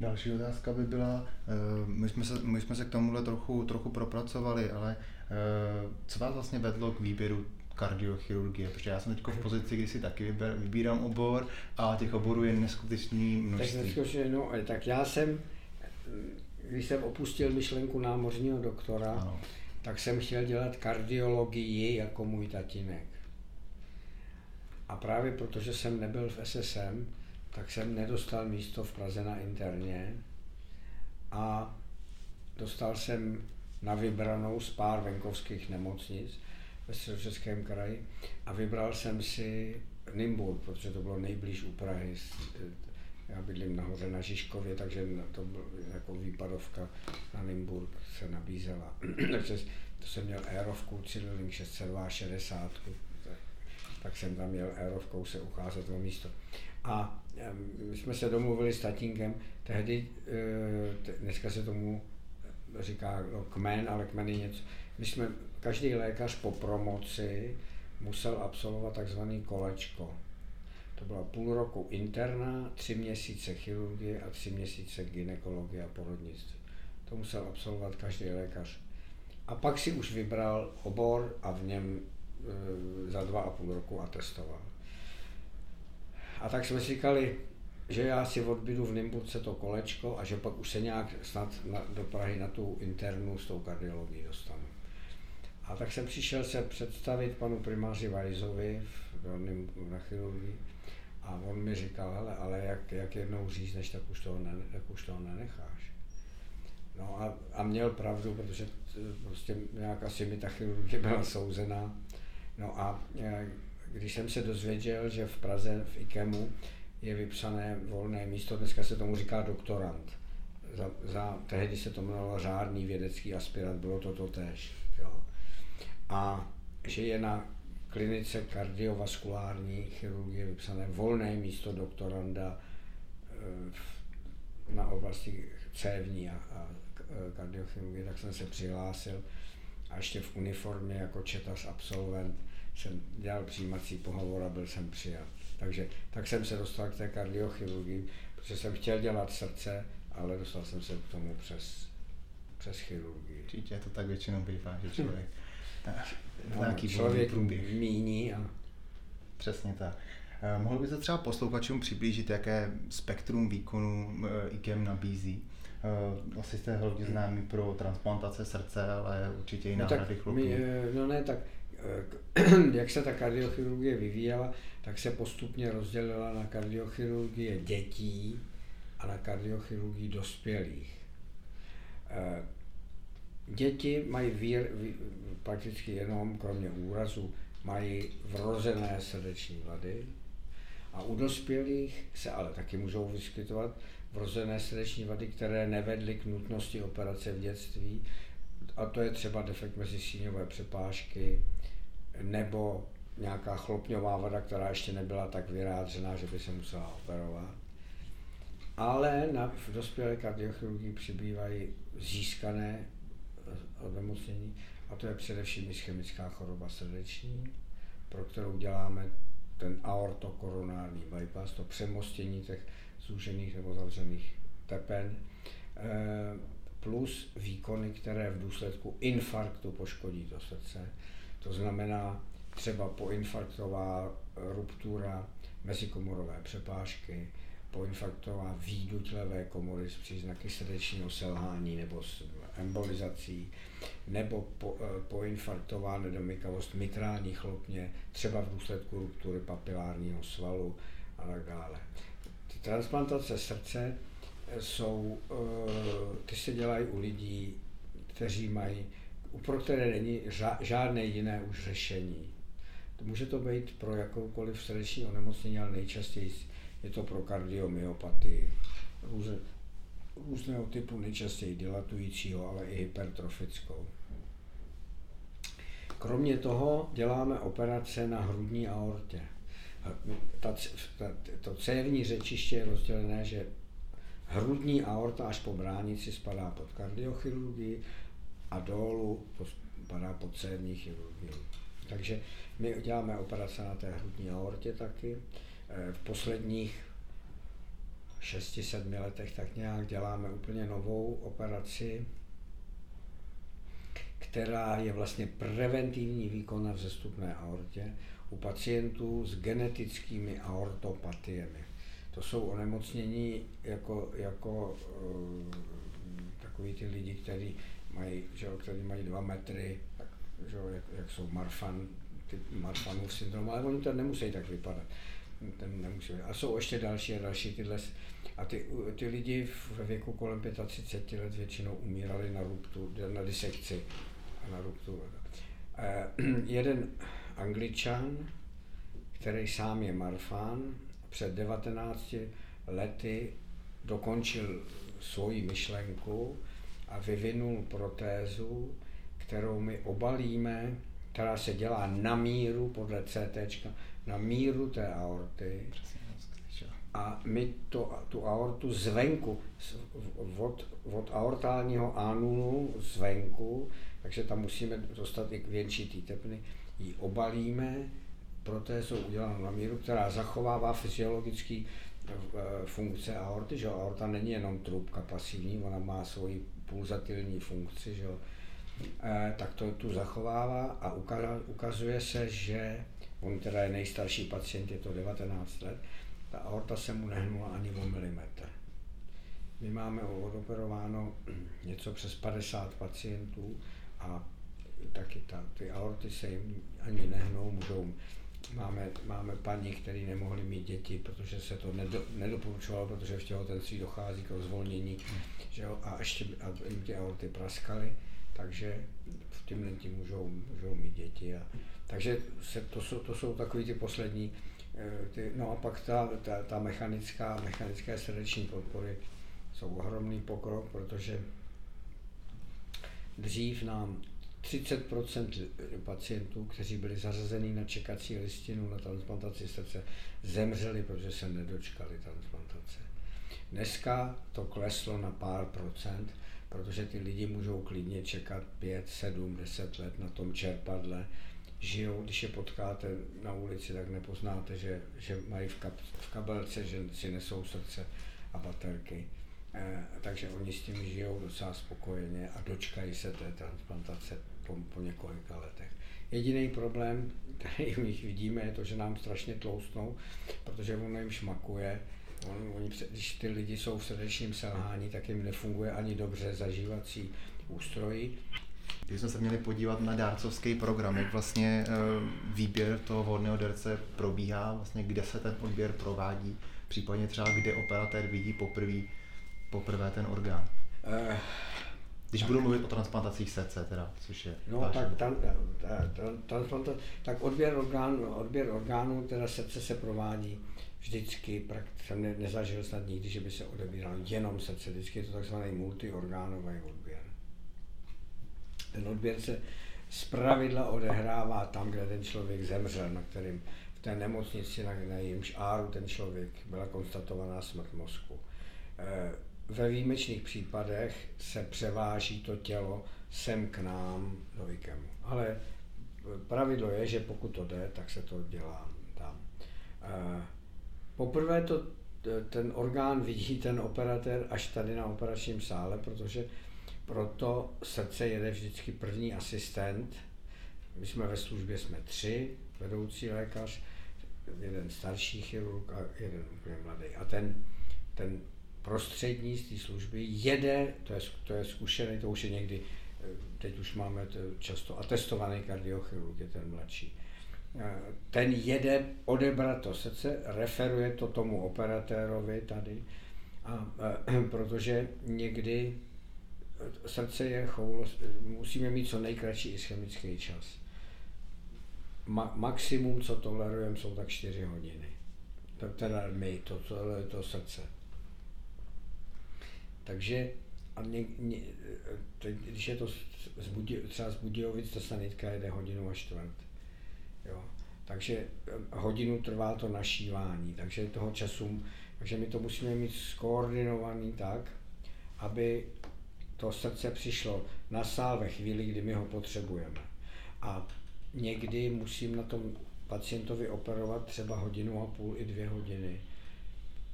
Další otázka by byla, eh, my jsme se, my jsme se k tomuhle trochu, trochu propracovali, ale eh, co vás vlastně vedlo k výběru kardiochirurgie, protože já jsem teď v pozici, kdy si taky vyber, vybírám obor a těch oborů je neskutečný množství. Tak, no, tak já jsem, když jsem opustil myšlenku námořního doktora, ano tak jsem chtěl dělat kardiologii jako můj tatínek. A právě protože jsem nebyl v SSM, tak jsem nedostal místo v Praze na interně a dostal jsem na vybranou z pár venkovských nemocnic ve středočeském kraji a vybral jsem si Nymburk, protože to bylo nejblíž u Prahy. Já bydlím nahoře na Žižkově, takže to bylo jako výpadovka na Nymburk se nabízela. to jsem měl aerovku Cyrillink 602 60, tak jsem tam měl aerovkou se ucházet o místo. A my jsme se domluvili s tatínkem, tehdy, e, dneska se tomu říká no, kmen, ale kmen je něco. My jsme, každý lékař po promoci musel absolvovat takzvaný kolečko. To byla půl roku interna, tři měsíce chirurgie a tři měsíce gynekologie a porodnictví. To musel absolvovat každý lékař. A pak si už vybral obor a v něm e, za dva a půl roku atestoval. A tak jsme říkali, že já si odbydu v Nymburce to kolečko a že pak už se nějak snad na, do Prahy na tu internu s tou kardiologií dostanu. A tak jsem přišel se představit panu primáři Vajzovi v, na chirurgii a on mi říkal, hele, ale jak, jak jednou řízneš, tak už toho, ne, tak už toho nenecháš. No a, a měl pravdu, protože prostě nějak asi mi ta chirurgie byla souzená. No a e, když jsem se dozvěděl, že v Praze v IKEMu je vypsané volné místo, dneska se tomu říká doktorant. Za, za tehdy se to jmenovalo řádný vědecký aspirant, bylo to to tež. Jo. A že je na klinice kardiovaskulární chirurgie vypsané volné místo doktoranda e, na oblasti cévní a, a Eh, kardiochirurgie, tak jsem se přihlásil a ještě v uniformě jako četař absolvent jsem dělal přijímací pohovor a byl jsem přijat. Takže tak jsem se dostal k té kardiochirurgii, protože jsem chtěl dělat srdce, ale dostal jsem se k tomu přes, přes chirurgii. Určitě to tak většinou bývá, že člověk no, nějaký člověk míní a... Přesně tak. Eh, mohl by se třeba posluchačům přiblížit, jaké spektrum výkonu eh, IKEM nabízí? Uh, asi jste hodně známý pro transplantace srdce, ale určitě i no náhrady no. No ne, tak jak se ta kardiochirurgie vyvíjela, tak se postupně rozdělila na kardiochirurgie dětí a na kardiochirurgii dospělých. Děti mají vír, prakticky jenom, kromě úrazu, mají vrozené srdeční vady a u dospělých se ale taky můžou vyskytovat vrozené srdeční vady, které nevedly k nutnosti operace v dětství, a to je třeba defekt mezi síňové přepážky nebo nějaká chlopňová vada, která ještě nebyla tak vyrádřená, že by se musela operovat. Ale na, v dospělé kardiochirurgii přibývají získané onemocnění, a to je především ischemická choroba srdeční, pro kterou děláme ten aortokoronární bypass, to přemostění těch zúžených nebo zavřených tepen, eh, plus výkony, které v důsledku infarktu poškodí to srdce. To znamená třeba poinfarktová ruptura mezikomorové přepážky, poinfarktová výduť levé komory s příznaky srdečního selhání nebo s embolizací, nebo po, eh, poinfarktová nedomykavost mitrální chlopně, třeba v důsledku ruptury papilárního svalu a tak dále. Ty transplantace srdce eh, jsou, eh, ty se dělají u lidí, kteří mají, pro které není žádné jiné už řešení. Může to být pro jakoukoliv srdeční onemocnění, ale nejčastěji je to pro kardiomyopatii, různého typu, nejčastěji dilatujícího, ale i hypertrofickou. Kromě toho děláme operace na hrudní aortě. Ta, ta, to cévní řečiště je rozdělené, že hrudní aorta až po bránici spadá pod kardiochirurgii a dolů spadá pod cévní chirurgii. Takže my děláme operace na té hrudní aortě taky. Eh, v posledních 6-7 letech tak nějak děláme úplně novou operaci, která je vlastně preventivní výkon na vzestupné aortě u pacientů s genetickými aortopatiemi. To jsou onemocnění jako, jako uh, takový ty lidi, kteří mají, že, který mají dva metry, tak, že, jak, jak jsou Marfan, ty Marfanův syndrom, ale oni to nemusí tak vypadat. Ten nemusí. A jsou ještě další a další tyhle. A ty, ty lidi ve věku kolem 35 let většinou umírali na ruptu, na disekci a na ruptu. Eh, jeden angličan, který sám je Marfan, před 19 lety dokončil svoji myšlenku a vyvinul protézu, kterou my obalíme, která se dělá na míru podle CT, na míru té aorty. A my to, tu aortu zvenku, od, od aortálního anulu zvenku, takže tam musíme dostat i větší té tepny, ji obalíme, proto jsou udělána na míru, která zachovává fyziologické eh, funkce aorty, že aorta není jenom trubka pasivní, ona má svoji pulzatilní funkci, že e, tak to tu zachovává a ukazuje se, že on teda je nejstarší pacient, je to 19 let, ta aorta se mu nehnula ani o milimetr. My máme odoperováno něco přes 50 pacientů a taky ta, ty aorty se jim ani nehnou, můžou Máme, máme paní, které nemohly mít děti, protože se to nedo, nedoporučovalo, protože v těhotenství dochází k rozvolnění že jo, a ještě a jim ty aorty praskaly, takže v tím můžou, můžou mít děti. A, takže se, to, jsou, to jsou takový ty poslední, eh, ty, no a pak ta, ta, ta mechanická, mechanické srdeční podpory jsou ohromný pokrok, protože dřív nám 30% pacientů, kteří byli zařazeni na čekací listinu na transplantaci srdce, zemřeli, protože se nedočkali transplantace. Dneska to kleslo na pár procent, protože ty lidi můžou klidně čekat 5, 7, 10 let na tom čerpadle žijou, když je potkáte na ulici, tak nepoznáte, že, že mají v, kap, v kabelce, že si nesou srdce a baterky. Eh, takže oni s tím žijou docela spokojeně a dočkají se té transplantace po, po několika letech. Jediný problém, který u nich vidíme, je to, že nám strašně tloustnou, protože ono jim šmakuje. On, oni, když ty lidi jsou v srdečním selhání, tak jim nefunguje ani dobře zažívací ústrojí. Když jsme se měli podívat na dárcovský program, jak vlastně eh, výběr toho vhodného dárce probíhá, vlastně kde se ten odběr provádí, případně třeba kde operatér vidí poprvé poprvé ten orgán. Uh, když budu mluvit o transplantacích srdce, teda, což je No, tak, tam, tam, tam, tak odběr, orgán, odběr orgánů, teda srdce se provádí vždycky, jsem ne, nezažil snad nikdy, že by se odebíral jenom srdce, vždycky je to takzvaný multiorgánový odběr. Ten odběr se z pravidla odehrává tam, kde ten člověk zemřel, na kterým v té nemocnici, na, na jejímž áru ten člověk byla konstatovaná smrt mozku. E, ve výjimečných případech se převáží to tělo sem k nám do IKEMu. Ale pravidlo je, že pokud to jde, tak se to dělá tam. E, poprvé to, ten orgán vidí ten operatér až tady na operačním sále, protože proto srdce jede vždycky první asistent. My jsme ve službě jsme tři, vedoucí lékař, jeden starší chirurg a jeden úplně mladý. A ten, ten prostřední z té služby jede, to je, to je zkušený, to už je někdy, teď už máme to často atestovaný kardiochirurg, je ten mladší. Ten jede odebrat to srdce, referuje to tomu operatérovi tady, a, a, protože někdy srdce je choulo, musíme mít co nejkratší ischemický čas. Ma, maximum, co tolerujeme, jsou tak 4 hodiny. To teda my, to, to je to srdce. Takže a ně, ně, teď, když je to z Budi, třeba z Budějovic, ta sanitka jede hodinu a čtvrt. Jo. Takže eh, hodinu trvá to našívání, takže toho času, takže my to musíme mít skoordinovaný tak, aby to srdce přišlo na sál ve chvíli, kdy my ho potřebujeme. A někdy musím na tom pacientovi operovat třeba hodinu a půl i dvě hodiny,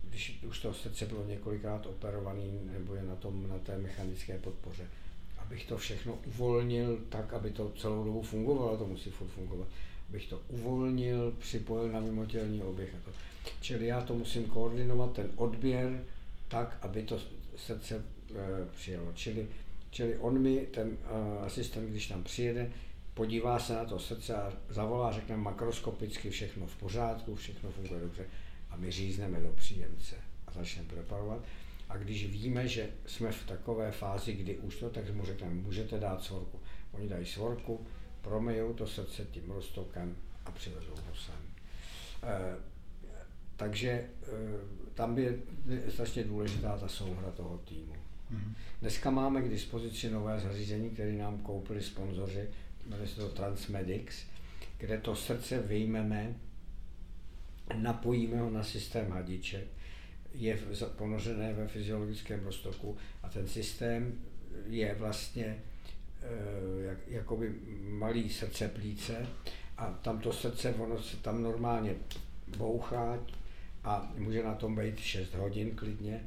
když už to srdce bylo několikrát operovaný nebo je na, tom, na té mechanické podpoře. Abych to všechno uvolnil tak, aby to celou dobu fungovalo, to musí furt fungovat, abych to uvolnil, připojil na mimotělní oběh. Čili já to musím koordinovat, ten odběr, tak, aby to srdce přijelo. Čili, čili on mi, ten e, asistent, když tam přijede, podívá se na to srdce a zavolá, řekne makroskopicky všechno v pořádku, všechno funguje dobře a my řízneme do příjemce a začneme preparovat. A když víme, že jsme v takové fázi, kdy už to, tak mu řekneme, můžete dát svorku. Oni dají svorku, promejou to srdce tím roztokem a přivezou ho sem. E, takže e, tam je strašně důležitá ta souhra toho týmu. Mm-hmm. Dneska máme k dispozici nové zařízení, které nám koupili sponzoři, jmenuje se to Transmedics, kde to srdce vyjmeme napojíme ho na systém hadiček, je ponořené ve fyziologickém roztoku a ten systém je vlastně eh, jak, jakoby malý srdce plíce a tam to srdce, ono se tam normálně bouchá a může na tom být 6 hodin klidně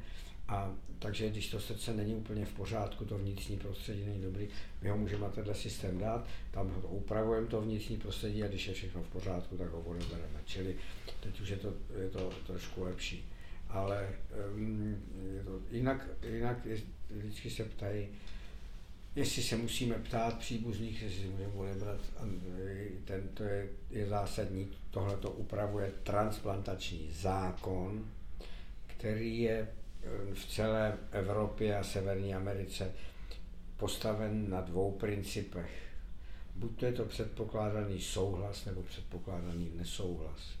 a takže když to srdce není úplně v pořádku, to vnitřní prostředí není dobrý, my ho můžeme tenhle systém dát, tam ho upravujeme to vnitřní prostředí a když je všechno v pořádku, tak ho odebereme. Čili teď už je to, je to trošku lepší. Ale um, to, jinak, jinak je, vždycky se ptají, jestli se musíme ptát příbuzných, jestli můžeme odebrat, ten, to je, je zásadní, tohle to upravuje transplantační zákon, který je v celé Evropě a Severní Americe postaven na dvou principech. Buď to je to předpokládaný souhlas nebo předpokládaný nesouhlas.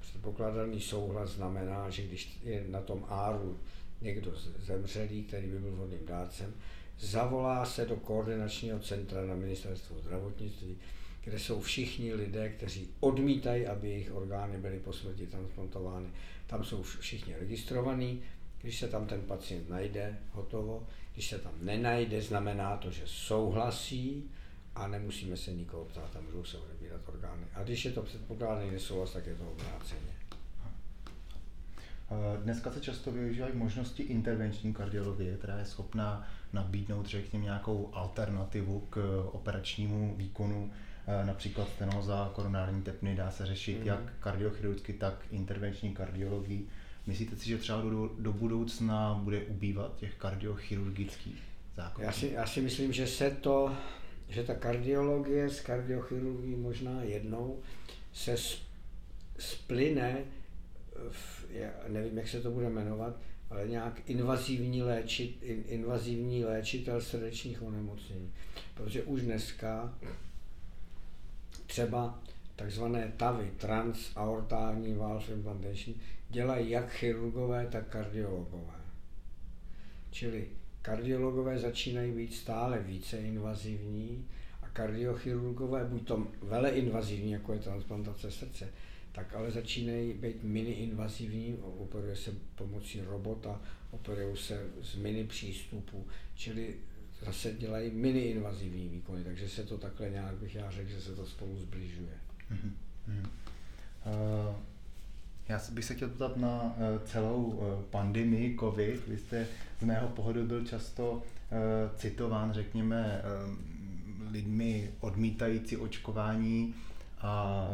Předpokládaný souhlas znamená, že když je na tom áru někdo zemřelý, který by byl vhodným dárcem, zavolá se do koordinačního centra na ministerstvo zdravotnictví, kde jsou všichni lidé, kteří odmítají, aby jejich orgány byly po smrti transplantovány. Tam jsou všichni registrovaní, když se tam ten pacient najde, hotovo. Když se tam nenajde, znamená to, že souhlasí a nemusíme se nikoho ptát a můžou se odebírat orgány. A když je to předpokládaný nesouhlas, tak je to obráceně. Dneska se často využívají možnosti intervenční kardiologie, která je schopná nabídnout, řekněme, nějakou alternativu k operačnímu výkonu. Například stenoza koronární tepny dá se řešit mm. jak kardiochirurgicky, tak intervenční kardiologii. Myslíte si, že třeba do, do budoucna bude ubývat těch kardiochirurgických zákonů? Já si, já si myslím, že se to, že ta kardiologie s kardiochirurgií možná jednou se splyne v, já nevím, jak se to bude jmenovat, ale nějak invazivní, léčit, invazivní léčitel srdečních onemocnění. Protože už dneska třeba takzvané TAVy, transaortální valve implantation, dělají jak chirurgové, tak kardiologové. Čili kardiologové začínají být stále více invazivní a kardiochirurgové buď to veleinvazivní, jako je transplantace srdce, tak ale začínají být mini-invazivní, operuje se pomocí robota, operují se z mini přístupu, čili zase dělají mini-invazivní výkony, takže se to takhle nějak bych já řekl, že se to spolu zbližuje. Mm-hmm. Uh, já bych se chtěl ptat na uh, celou uh, pandemii COVID. Vy jste z mého pohledu byl často uh, citován, řekněme, lidmi odmítající očkování, a,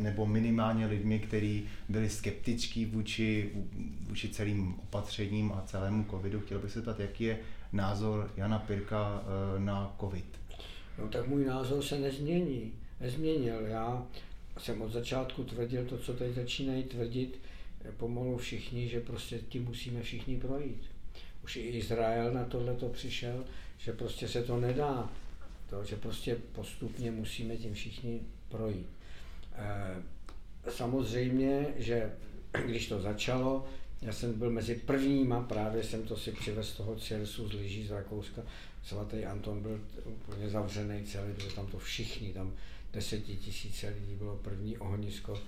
nebo minimálně lidmi, kteří byli skeptičtí vůči, vůči celým opatřením a celému covidu. Chtěl bych se ptat, jaký je názor Jana Pirka na covid? No tak můj názor se nezmění, nezměnil. Já jsem od začátku tvrdil to, co teď začínají tvrdit pomalu všichni, že prostě tím musíme všichni projít. Už i Izrael na tohle to přišel, že prostě se to nedá, to, že prostě postupně musíme tím všichni projít. E, samozřejmě, že když to začalo, já jsem byl mezi prvníma, právě jsem to si přivez toho Cersu z lyží z Rakouska. Svatý Anton byl úplně zavřený celý, protože tam to všichni, tam desetitisíce lidí bylo první ohnisko.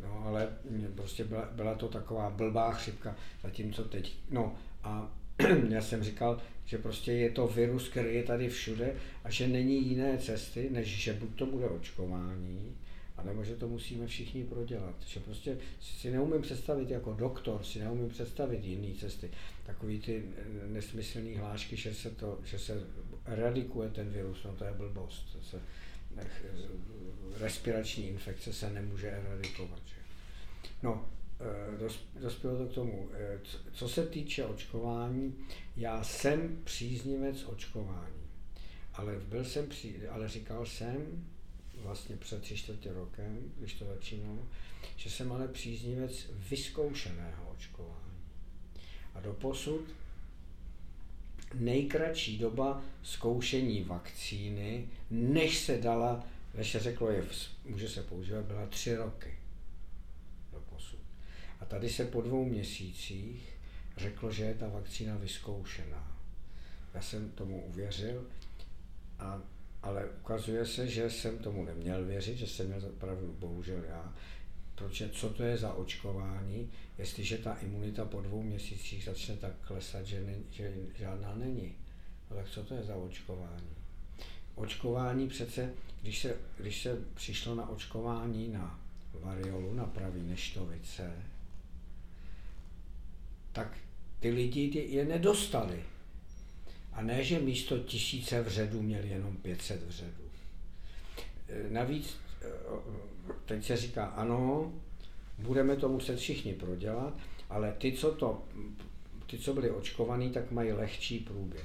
No ale prostě byla, byla to taková blbá chřipka, zatímco teď, no a já jsem říkal, že prostě je to virus, který je tady všude a že není jiné cesty, než že buď to bude očkování, anebo že to musíme všichni prodělat. Že prostě si neumím představit jako doktor, si neumím představit jiné cesty. Takový ty nesmyslné hlášky, že se, to, že se eradikuje ten virus, no to je blbost. To se, respirační infekce se nemůže eradikovat. Že? No, e, dospělo to k tomu. E, co se týče očkování, já jsem příznivec očkování, ale byl jsem při, ale říkal jsem vlastně před tři čtvrtě rokem, když to začínalo, že jsem ale příznivec vyzkoušeného očkování. A doposud nejkratší doba zkoušení vakcíny, než se dala, než se řeklo, je, může se používat, byla tři roky do posud. A tady se po dvou měsících řeklo, že je ta vakcína vyzkoušená. Já jsem tomu uvěřil, a, ale ukazuje se, že jsem tomu neměl věřit, že jsem měl pravdu, bohužel já, protože co to je za očkování, jestliže ta imunita po dvou měsících začne tak klesat, že, ne, že žádná není. Ale co to je za očkování? Očkování přece, když se, když se přišlo na očkování na variolu, na pravý neštovice, tak ty lidi je nedostali. A ne, že místo tisíce vředů měli jenom 500 vředů. Navíc teď se říká, ano, budeme to muset všichni prodělat, ale ty, co, to, ty, co byli očkovaní, tak mají lehčí průběh.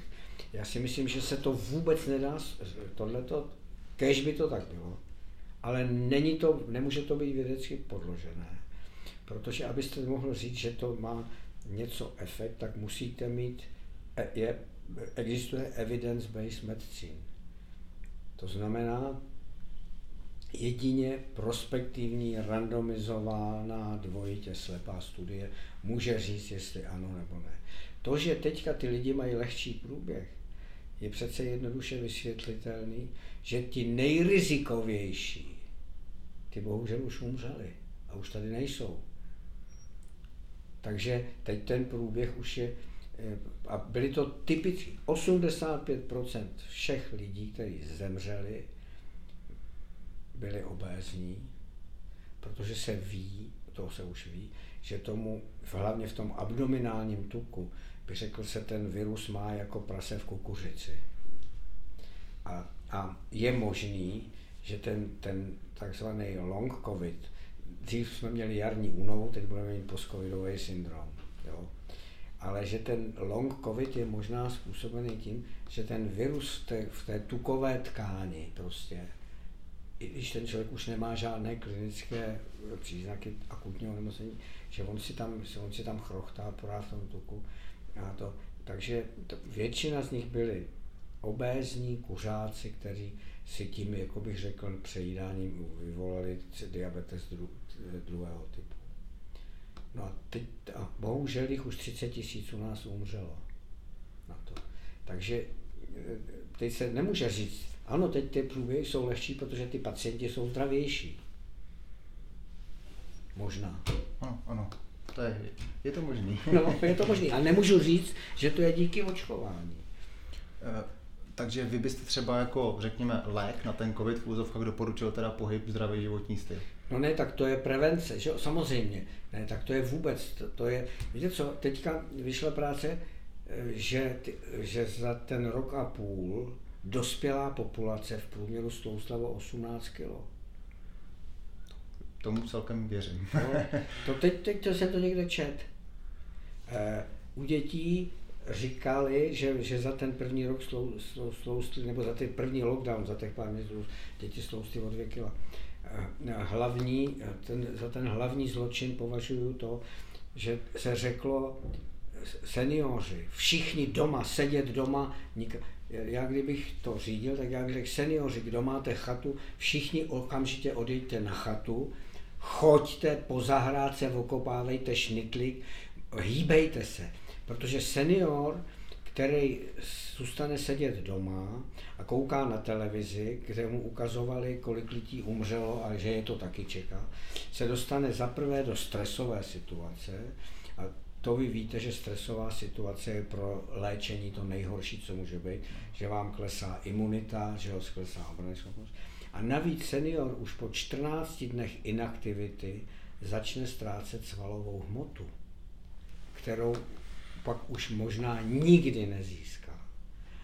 Já si myslím, že se to vůbec nedá, tohleto, kež by to tak bylo, ale není to, nemůže to být vědecky podložené. Protože abyste mohl říct, že to má něco efekt, tak musíte mít, e, je, existuje evidence-based medicine. To znamená, Jedině prospektivní randomizovaná dvojitě slepá studie může říct, jestli ano nebo ne. To, že teďka ty lidi mají lehčí průběh, je přece jednoduše vysvětlitelný, že ti nejrizikovější, ty bohužel už umřeli a už tady nejsou. Takže teď ten průběh už je, eh, a byli to typicky 85% všech lidí, kteří zemřeli, byli obézní, protože se ví, to se už ví, že tomu, hlavně v tom abdominálním tuku, by řekl se, ten virus má jako prase v kukuřici. A, a je možný, že ten, ten takzvaný long covid, dřív jsme měli jarní únovu, teď budeme mít postcovidový syndrom. Jo? Ale že ten long covid je možná způsobený tím, že ten virus té, v té tukové tkáni prostě, i když ten člověk už nemá žádné klinické příznaky akutního nemocení, že on si tam, on si tam chrochtá pořád v tom tuku. A to, takže to, většina z nich byli obézní kuřáci, kteří si tím, jako bych řekl, přejídáním vyvolali diabetes dru, druhého typu. No a, teď, a bohužel jich už 30 tisíc u nás umřelo na to. Takže e, teď se nemůže říct, ano, teď ty průběhy jsou lehčí, protože ty pacienti jsou zdravější. Možná. Ano, ano. To je, je to možný. No, je to možný. A nemůžu říct, že to je díky očkování. E, takže vy byste třeba jako, řekněme, lék na ten covid v úzovkách doporučil teda pohyb, zdravý životní styl? No ne, tak to je prevence, že samozřejmě. Ne, tak to je vůbec, to, to je, víte co, teďka vyšla práce, eh, že, že za ten rok a půl dospělá populace v průměru stloustla o 18 kg. Tomu celkem věřím. No, to teď, teď to jsem to někde čet. E, u dětí říkali, že, že za ten první rok slou, slou, sloustli, nebo za ten první lockdown, za těch pár měsíců, děti sloustly o dvě kila. Eh, hlavní, ten, za ten hlavní zločin považuju to, že se řeklo seniori, všichni doma, sedět doma, nik, já kdybych to řídil, tak já bych řekl, seniori, kdo máte chatu, všichni okamžitě odejďte na chatu, choďte po zahrádce, okopávejte šnitlik, hýbejte se, protože senior který zůstane sedět doma a kouká na televizi, kde mu ukazovali, kolik lidí umřelo a že je to taky čeká, se dostane zaprvé do stresové situace a to vy víte, že stresová situace je pro léčení to nejhorší, co může být, že vám klesá imunita, že ho klesá obrany schopnost. A navíc senior už po 14 dnech inaktivity začne ztrácet svalovou hmotu, kterou pak už možná nikdy nezíská.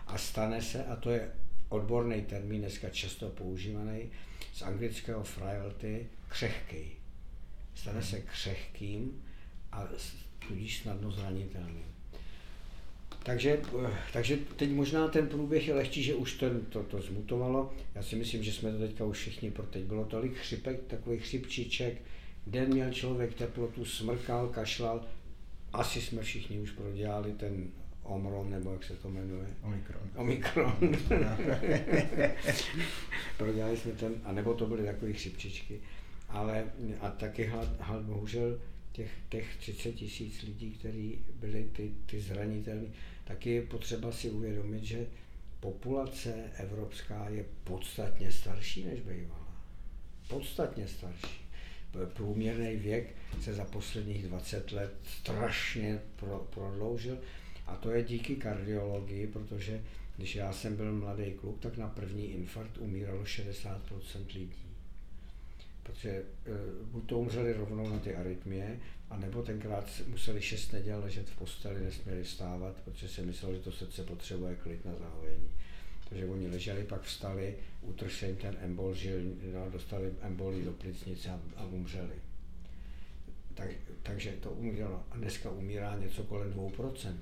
A stane se, a to je odborný termín, dneska často používaný, z anglického frailty, křehký. Stane se křehkým a tudíž snadno zranitelným. Takže, takže teď možná ten průběh je lehčí, že už ten, to, to zmutovalo. Já si myslím, že jsme to teďka už všichni, pro teď bylo tolik chřipek, takových chřipčiček, den měl člověk teplotu, smrkal, kašlal, asi jsme všichni už prodělali ten Omron, nebo jak se to jmenuje? Omikron. Omikron. prodělali jsme ten, anebo to byly takové chřipčičky. Ale a taky hlad, hlad bohužel těch, těch 30 tisíc lidí, kteří byli ty, ty zranitelní, taky je potřeba si uvědomit, že populace evropská je podstatně starší než bývala. Podstatně starší průměrný věk se za posledních 20 let strašně pro, prodloužil a to je díky kardiologii, protože když já jsem byl mladý kluk, tak na první infarkt umíralo 60% lidí. Protože e, buď to umřeli rovnou na ty arytmie, anebo tenkrát museli 6 neděl ležet v posteli, nesměli stávat, protože si mysleli, že to srdce potřebuje klid na zahojení. Takže oni leželi, pak vstali, utrhl jim ten embol, žil, no, dostali emboli do plicnice a, a umřeli. Tak, takže to umíralo. A dneska umírá něco kolem 2%.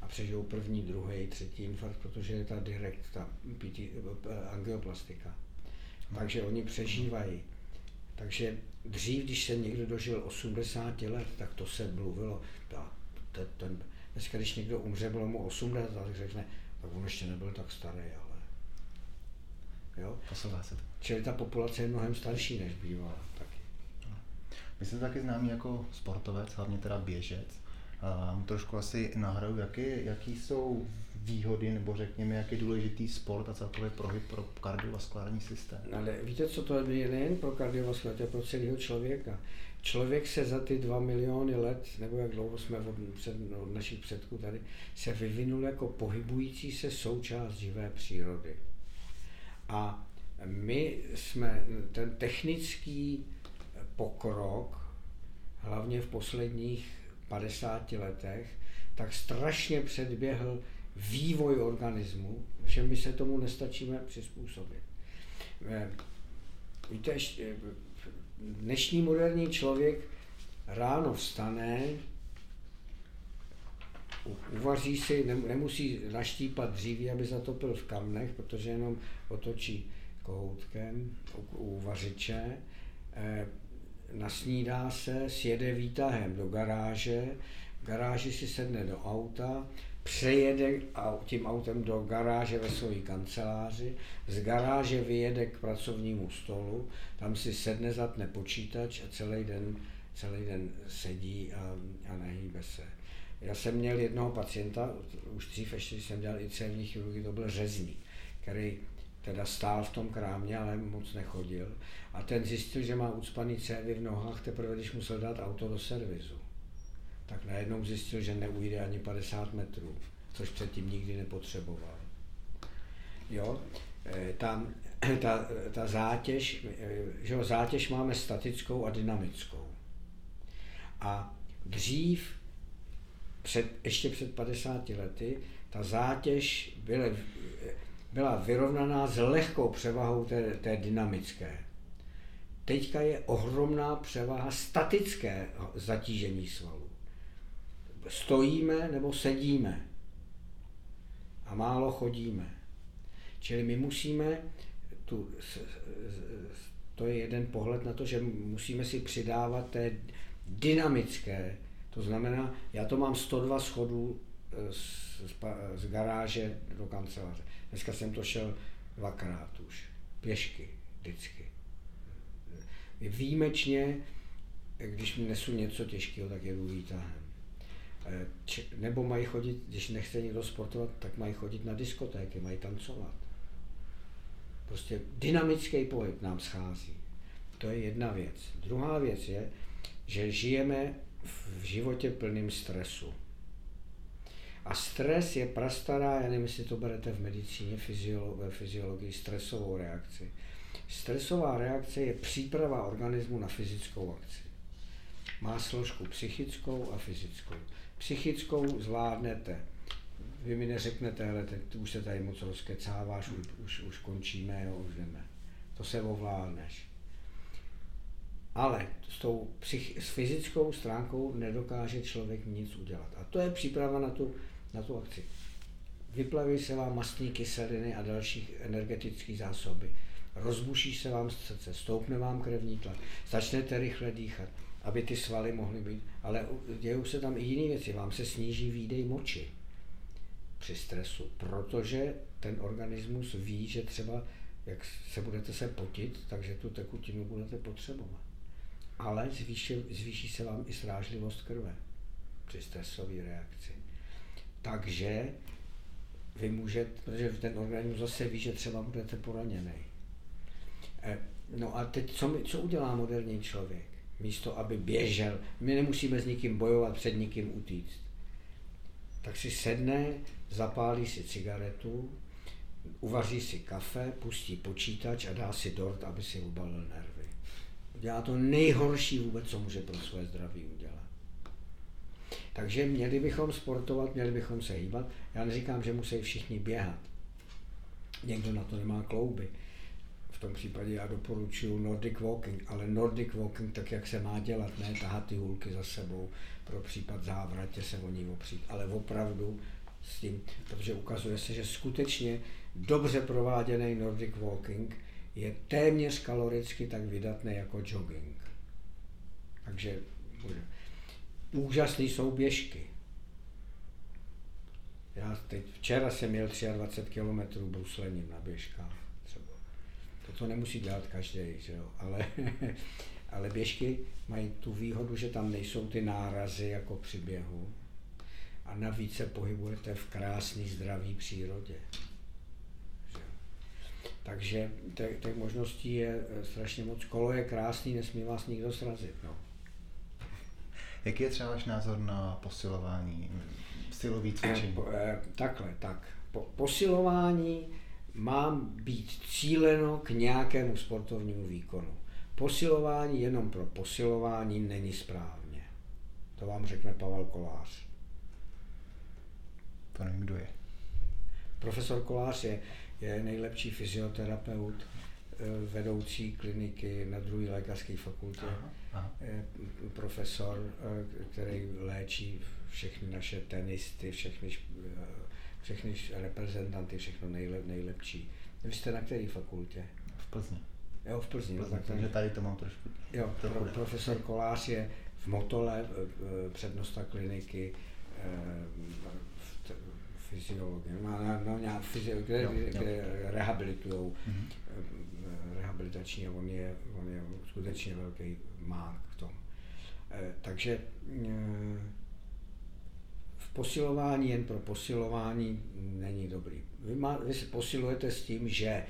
A přežijou první, druhý, třetí infarkt, protože je ta direkt, ta eh, angioplastika. Takže oni přežívají. Takže dřív, když se někdo dožil 80 let, tak to se mluvilo. Ta, ten, ten, dneska, když někdo umře, bylo mu 80, tak řekne, tak on ještě nebyl tak starý, ale Jo? Posouvá se to. Čili ta populace je mnohem starší, než bývala taky. Vy jste taky známý jako sportovec, hlavně teda běžec. Um, trošku asi nahraju, jaký, jaký jsou výhody, nebo řekněme, jak je důležitý sport a celkově prohyb pro kardiovaskulární systém. Ale víte, co to je nejen pro kardiovaskulární, to je pro celého člověka. Člověk se za ty dva miliony let, nebo jak dlouho jsme od, před, od našich předků tady, se vyvinul jako pohybující se součást živé přírody. A my jsme ten technický pokrok, hlavně v posledních 50 letech, tak strašně předběhl vývoj organismu, že my se tomu nestačíme přizpůsobit. Eh, víte, eh, dnešní moderní člověk ráno vstane, uvaří si, nemusí naštípat dříví, aby zatopil v kamnech, protože jenom otočí kohoutkem u, vařiče, eh, nasnídá se, sjede výtahem do garáže, v garáži si sedne do auta, přejede tím autem do garáže ve své kanceláři, z garáže vyjede k pracovnímu stolu, tam si sedne, zatne počítač a celý den, celý den sedí a, a nehýbe se. Já jsem měl jednoho pacienta, už dřív, ještě jsem dělal i cévní chirurgii, to byl řezník, který teda stál v tom krámě, ale moc nechodil. A ten zjistil, že má ucpaný cévy v nohách teprve, když musel dát auto do servisu. Tak najednou zjistil, že neujde ani 50 metrů, což předtím nikdy nepotřeboval. Jo, eh, ta, ta, ta zátěž, eh, že jo, zátěž máme statickou a dynamickou. A dřív, před, ještě před 50 lety, ta zátěž byla, byla vyrovnaná s lehkou převahou té, té dynamické. Teďka je ohromná převaha statické zatížení svalů. Stojíme nebo sedíme a málo chodíme. Čili my musíme, tu, to je jeden pohled na to, že musíme si přidávat té dynamické. To znamená, já to mám 102 schodů z, z, z garáže do kanceláře. Dneska jsem to šel dvakrát už. Pěšky, vždycky. Výjimečně, když mi nesu něco těžkého, tak jedu výtahem. Eh, nebo mají chodit, když nechce někdo sportovat, tak mají chodit na diskotéky, mají tancovat. Prostě dynamický pohyb nám schází. To je jedna věc. Druhá věc je, že žijeme v životě plným stresu. A stres je prastará, já nevím, jestli to berete v medicíně, fyziolo, ve fyziologii, stresovou reakci. Stresová reakce je příprava organismu na fyzickou akci. Má složku psychickou a fyzickou. Psychickou zvládnete. Vy mi neřeknete, ale ty už se tady moc rozkecáváš, už, už, už končíme, jo, už jdeme. To se ovládneš. Ale s tou psych, s fyzickou stránkou nedokáže člověk nic udělat. A to je příprava na tu na tu akci. Vyplaví se vám mastní kyseliny a další energetické zásoby. Rozbuší se vám srdce, stoupne vám krevní tlak, začnete rychle dýchat, aby ty svaly mohly být. Ale dějou se tam i jiné věci. Vám se sníží výdej moči při stresu, protože ten organismus ví, že třeba jak se budete se potit, takže tu tekutinu budete potřebovat. Ale zvýší, zvýší se vám i srážlivost krve při stresové reakci. Takže vy můžete, protože ten organismus zase ví, že třeba budete poraněný. Eh, no a teď, co, my, co udělá moderní člověk? Místo, aby běžel, my nemusíme s nikým bojovat, před nikým utíct. Tak si sedne, zapálí si cigaretu, uvaří si kafe, pustí počítač a dá si dort, aby si ubalil nervy. Dělá to nejhorší vůbec, co může pro své zdraví udělat. Takže měli bychom sportovat, měli bychom se hýbat. Já neříkám, že musí všichni běhat. Někdo na to nemá klouby. V tom případě já doporučuji Nordic Walking, ale Nordic Walking tak, jak se má dělat, ne tahat ty hůlky za sebou, pro případ závratě se o ní opřít, ale opravdu s tím, protože ukazuje se, že skutečně dobře prováděný Nordic Walking je téměř kaloricky tak vydatný jako jogging. Takže bude úžasné souběžky. Já teď, včera jsem měl 23 km bruslením na běžkách. To nemusí dělat každý, že jo? Ale, ale běžky mají tu výhodu, že tam nejsou ty nárazy jako při běhu. a navíc se pohybujete v krásné, zdravé přírodě. Takže těch možností je eh, strašně moc. Kolo je krásný, nesmí vás nikdo srazit. No. Jaký je třeba váš názor na posilování, silový cvičení? Eh, takhle, tak. Po, posilování má být cíleno k nějakému sportovnímu výkonu. Posilování jenom pro posilování není správně. To vám řekne Pavel Kolář. To nevím, kdo je. Profesor Kolář je, je nejlepší fyzioterapeut, eh, vedoucí kliniky na druhé lékařské fakultě. Aha, aha. Profesor, eh, který léčí všechny naše tenisty, všechny, eh, všechny reprezentanty, všechno nejlep, nejlepší. Vy jste na které fakultě? V Plzni. Jo, v Plzni. Plzni no, takže tady to mám trošku. Jo, pro, profesor Kolář je v Motole, přednosta kliniky, fyziologie, má na, na nějak fyzio, kde, jo, kde jo. rehabilitují, mm-hmm. rehabilitační a on je, on je skutečně velký mák v tom. Eh, takže eh, v posilování jen pro posilování není dobrý. Vy, má, vy posilujete s tím, že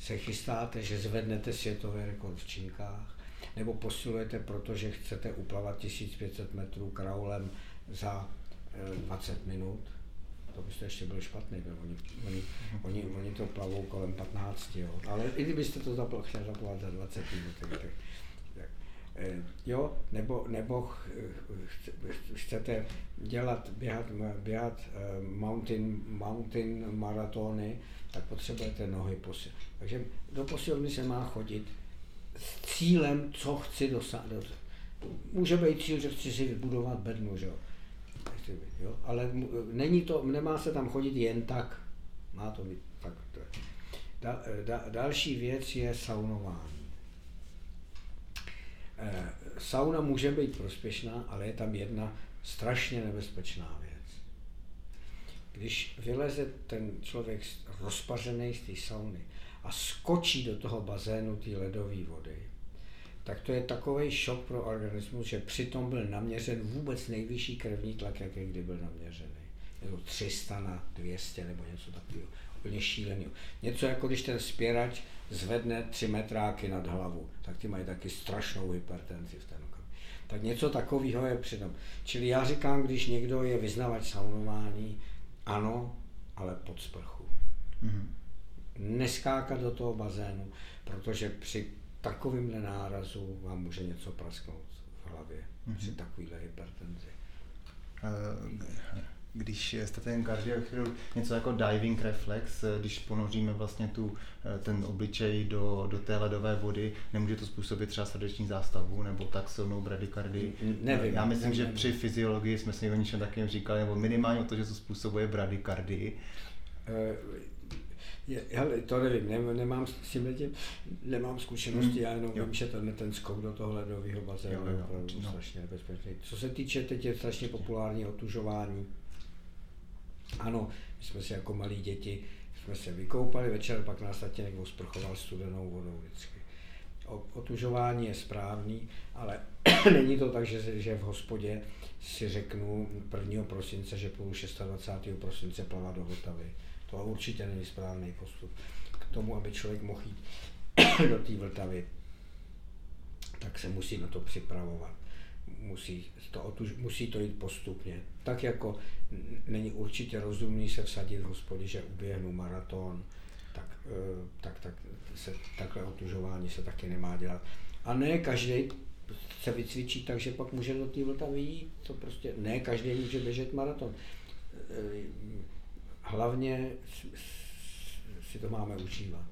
se chystáte, že zvednete světový rekord v činkách, nebo posilujete, protože chcete uplavat 1500 metrů kraulem za 20 minut, to byste ještě byl špatný, byl. Oni, oni, oni, oni to plavou kolem 15, jo. Ale i kdybyste to chtěli zaplavat za 20 minut, tak, tak, eh, jo, nebo, nebo chcete dělat, běhat, běhat eh, mountain, mountain maratony, tak potřebujete nohy posil. Takže do posilovny se má chodit s cílem, co chci dosáhnout. Může být cíl, že chci si vybudovat bednu, že jo jo? ale není to, nemá se tam chodit jen tak, má to být tak. Da, da, další věc je saunování. E, sauna může být prospěšná, ale je tam jedna strašně nebezpečná věc. Když vyleze ten člověk rozpařený z té sauny a skočí do toho bazénu té ledové vody, tak to je takový šok pro organismus, že přitom byl naměřen vůbec nejvyšší krevní tlak, jaký kdy byl naměřený. Je to 300 na 200 nebo něco takového. Úplně šílený. Něco jako když ten spěrač zvedne 3 metráky nad hlavu, tak ty mají taky strašnou hypertenzi v ten okamžik. Tak něco takového je přitom. Čili já říkám, když někdo je vyznavač saunování, ano, ale pod sprchu. Mm-hmm. Neskákat do toho bazénu, protože při takovýmhle nárazu vám může něco prasknout v hlavě mm-hmm. při takovýhle hypertenzi. Eh, když jste ten kardiochirurg, něco jako diving reflex, eh, když ponoříme vlastně tu, eh, ten obličej do, do té ledové vody, nemůže to způsobit třeba srdeční zástavu nebo tak silnou bradykardii? Nevím. Já myslím, nevím, že při fyziologii jsme si o ničem takovém říkali, nebo minimálně to, že to způsobuje bradykardii. Je, hele, to nevím, ne, nemám s tím tím, nemám zkušenosti, hmm. já jenom jo. vím, že ten, ten skok do toho ledového bazénu je opravdu no. strašně nebezpečný. Co se týče, teď je strašně populární otužování. Ano, my jsme si jako malí děti, jsme se vykoupali, večer pak nás tatínek osprchoval studenou vodou vždycky. Otužování je správný, ale není to tak, že, že v hospodě si řeknu 1. prosince, že půjdu 26. prosince plavat do Vltavy to určitě není správný postup. K tomu, aby člověk mohl jít do té Vltavy, tak se musí na to připravovat. Musí to, otuž, musí to jít postupně. Tak jako není určitě rozumný se vsadit v hospodě, že uběhnu maraton, tak, eh, tak, tak se, takhle otužování se taky nemá dělat. A ne každý se vycvičí tak, že pak může do té Vltavy jít. To prostě ne každý může běžet maraton eh, hlavně si to máme užívat.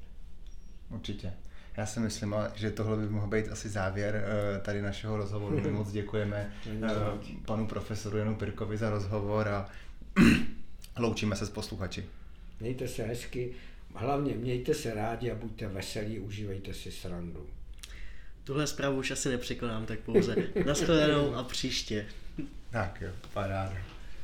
Určitě. Já si myslím, že tohle by mohl být asi závěr eh, tady našeho rozhovoru. My moc děkujeme eh, panu profesoru Janu Pirkovi za rozhovor a loučíme se s posluchači. Mějte se hezky, hlavně mějte se rádi a buďte veselí, užívejte si srandu. Tuhle zprávu už asi nepřekonám, tak pouze nashledanou a příště. Tak jo, paráda.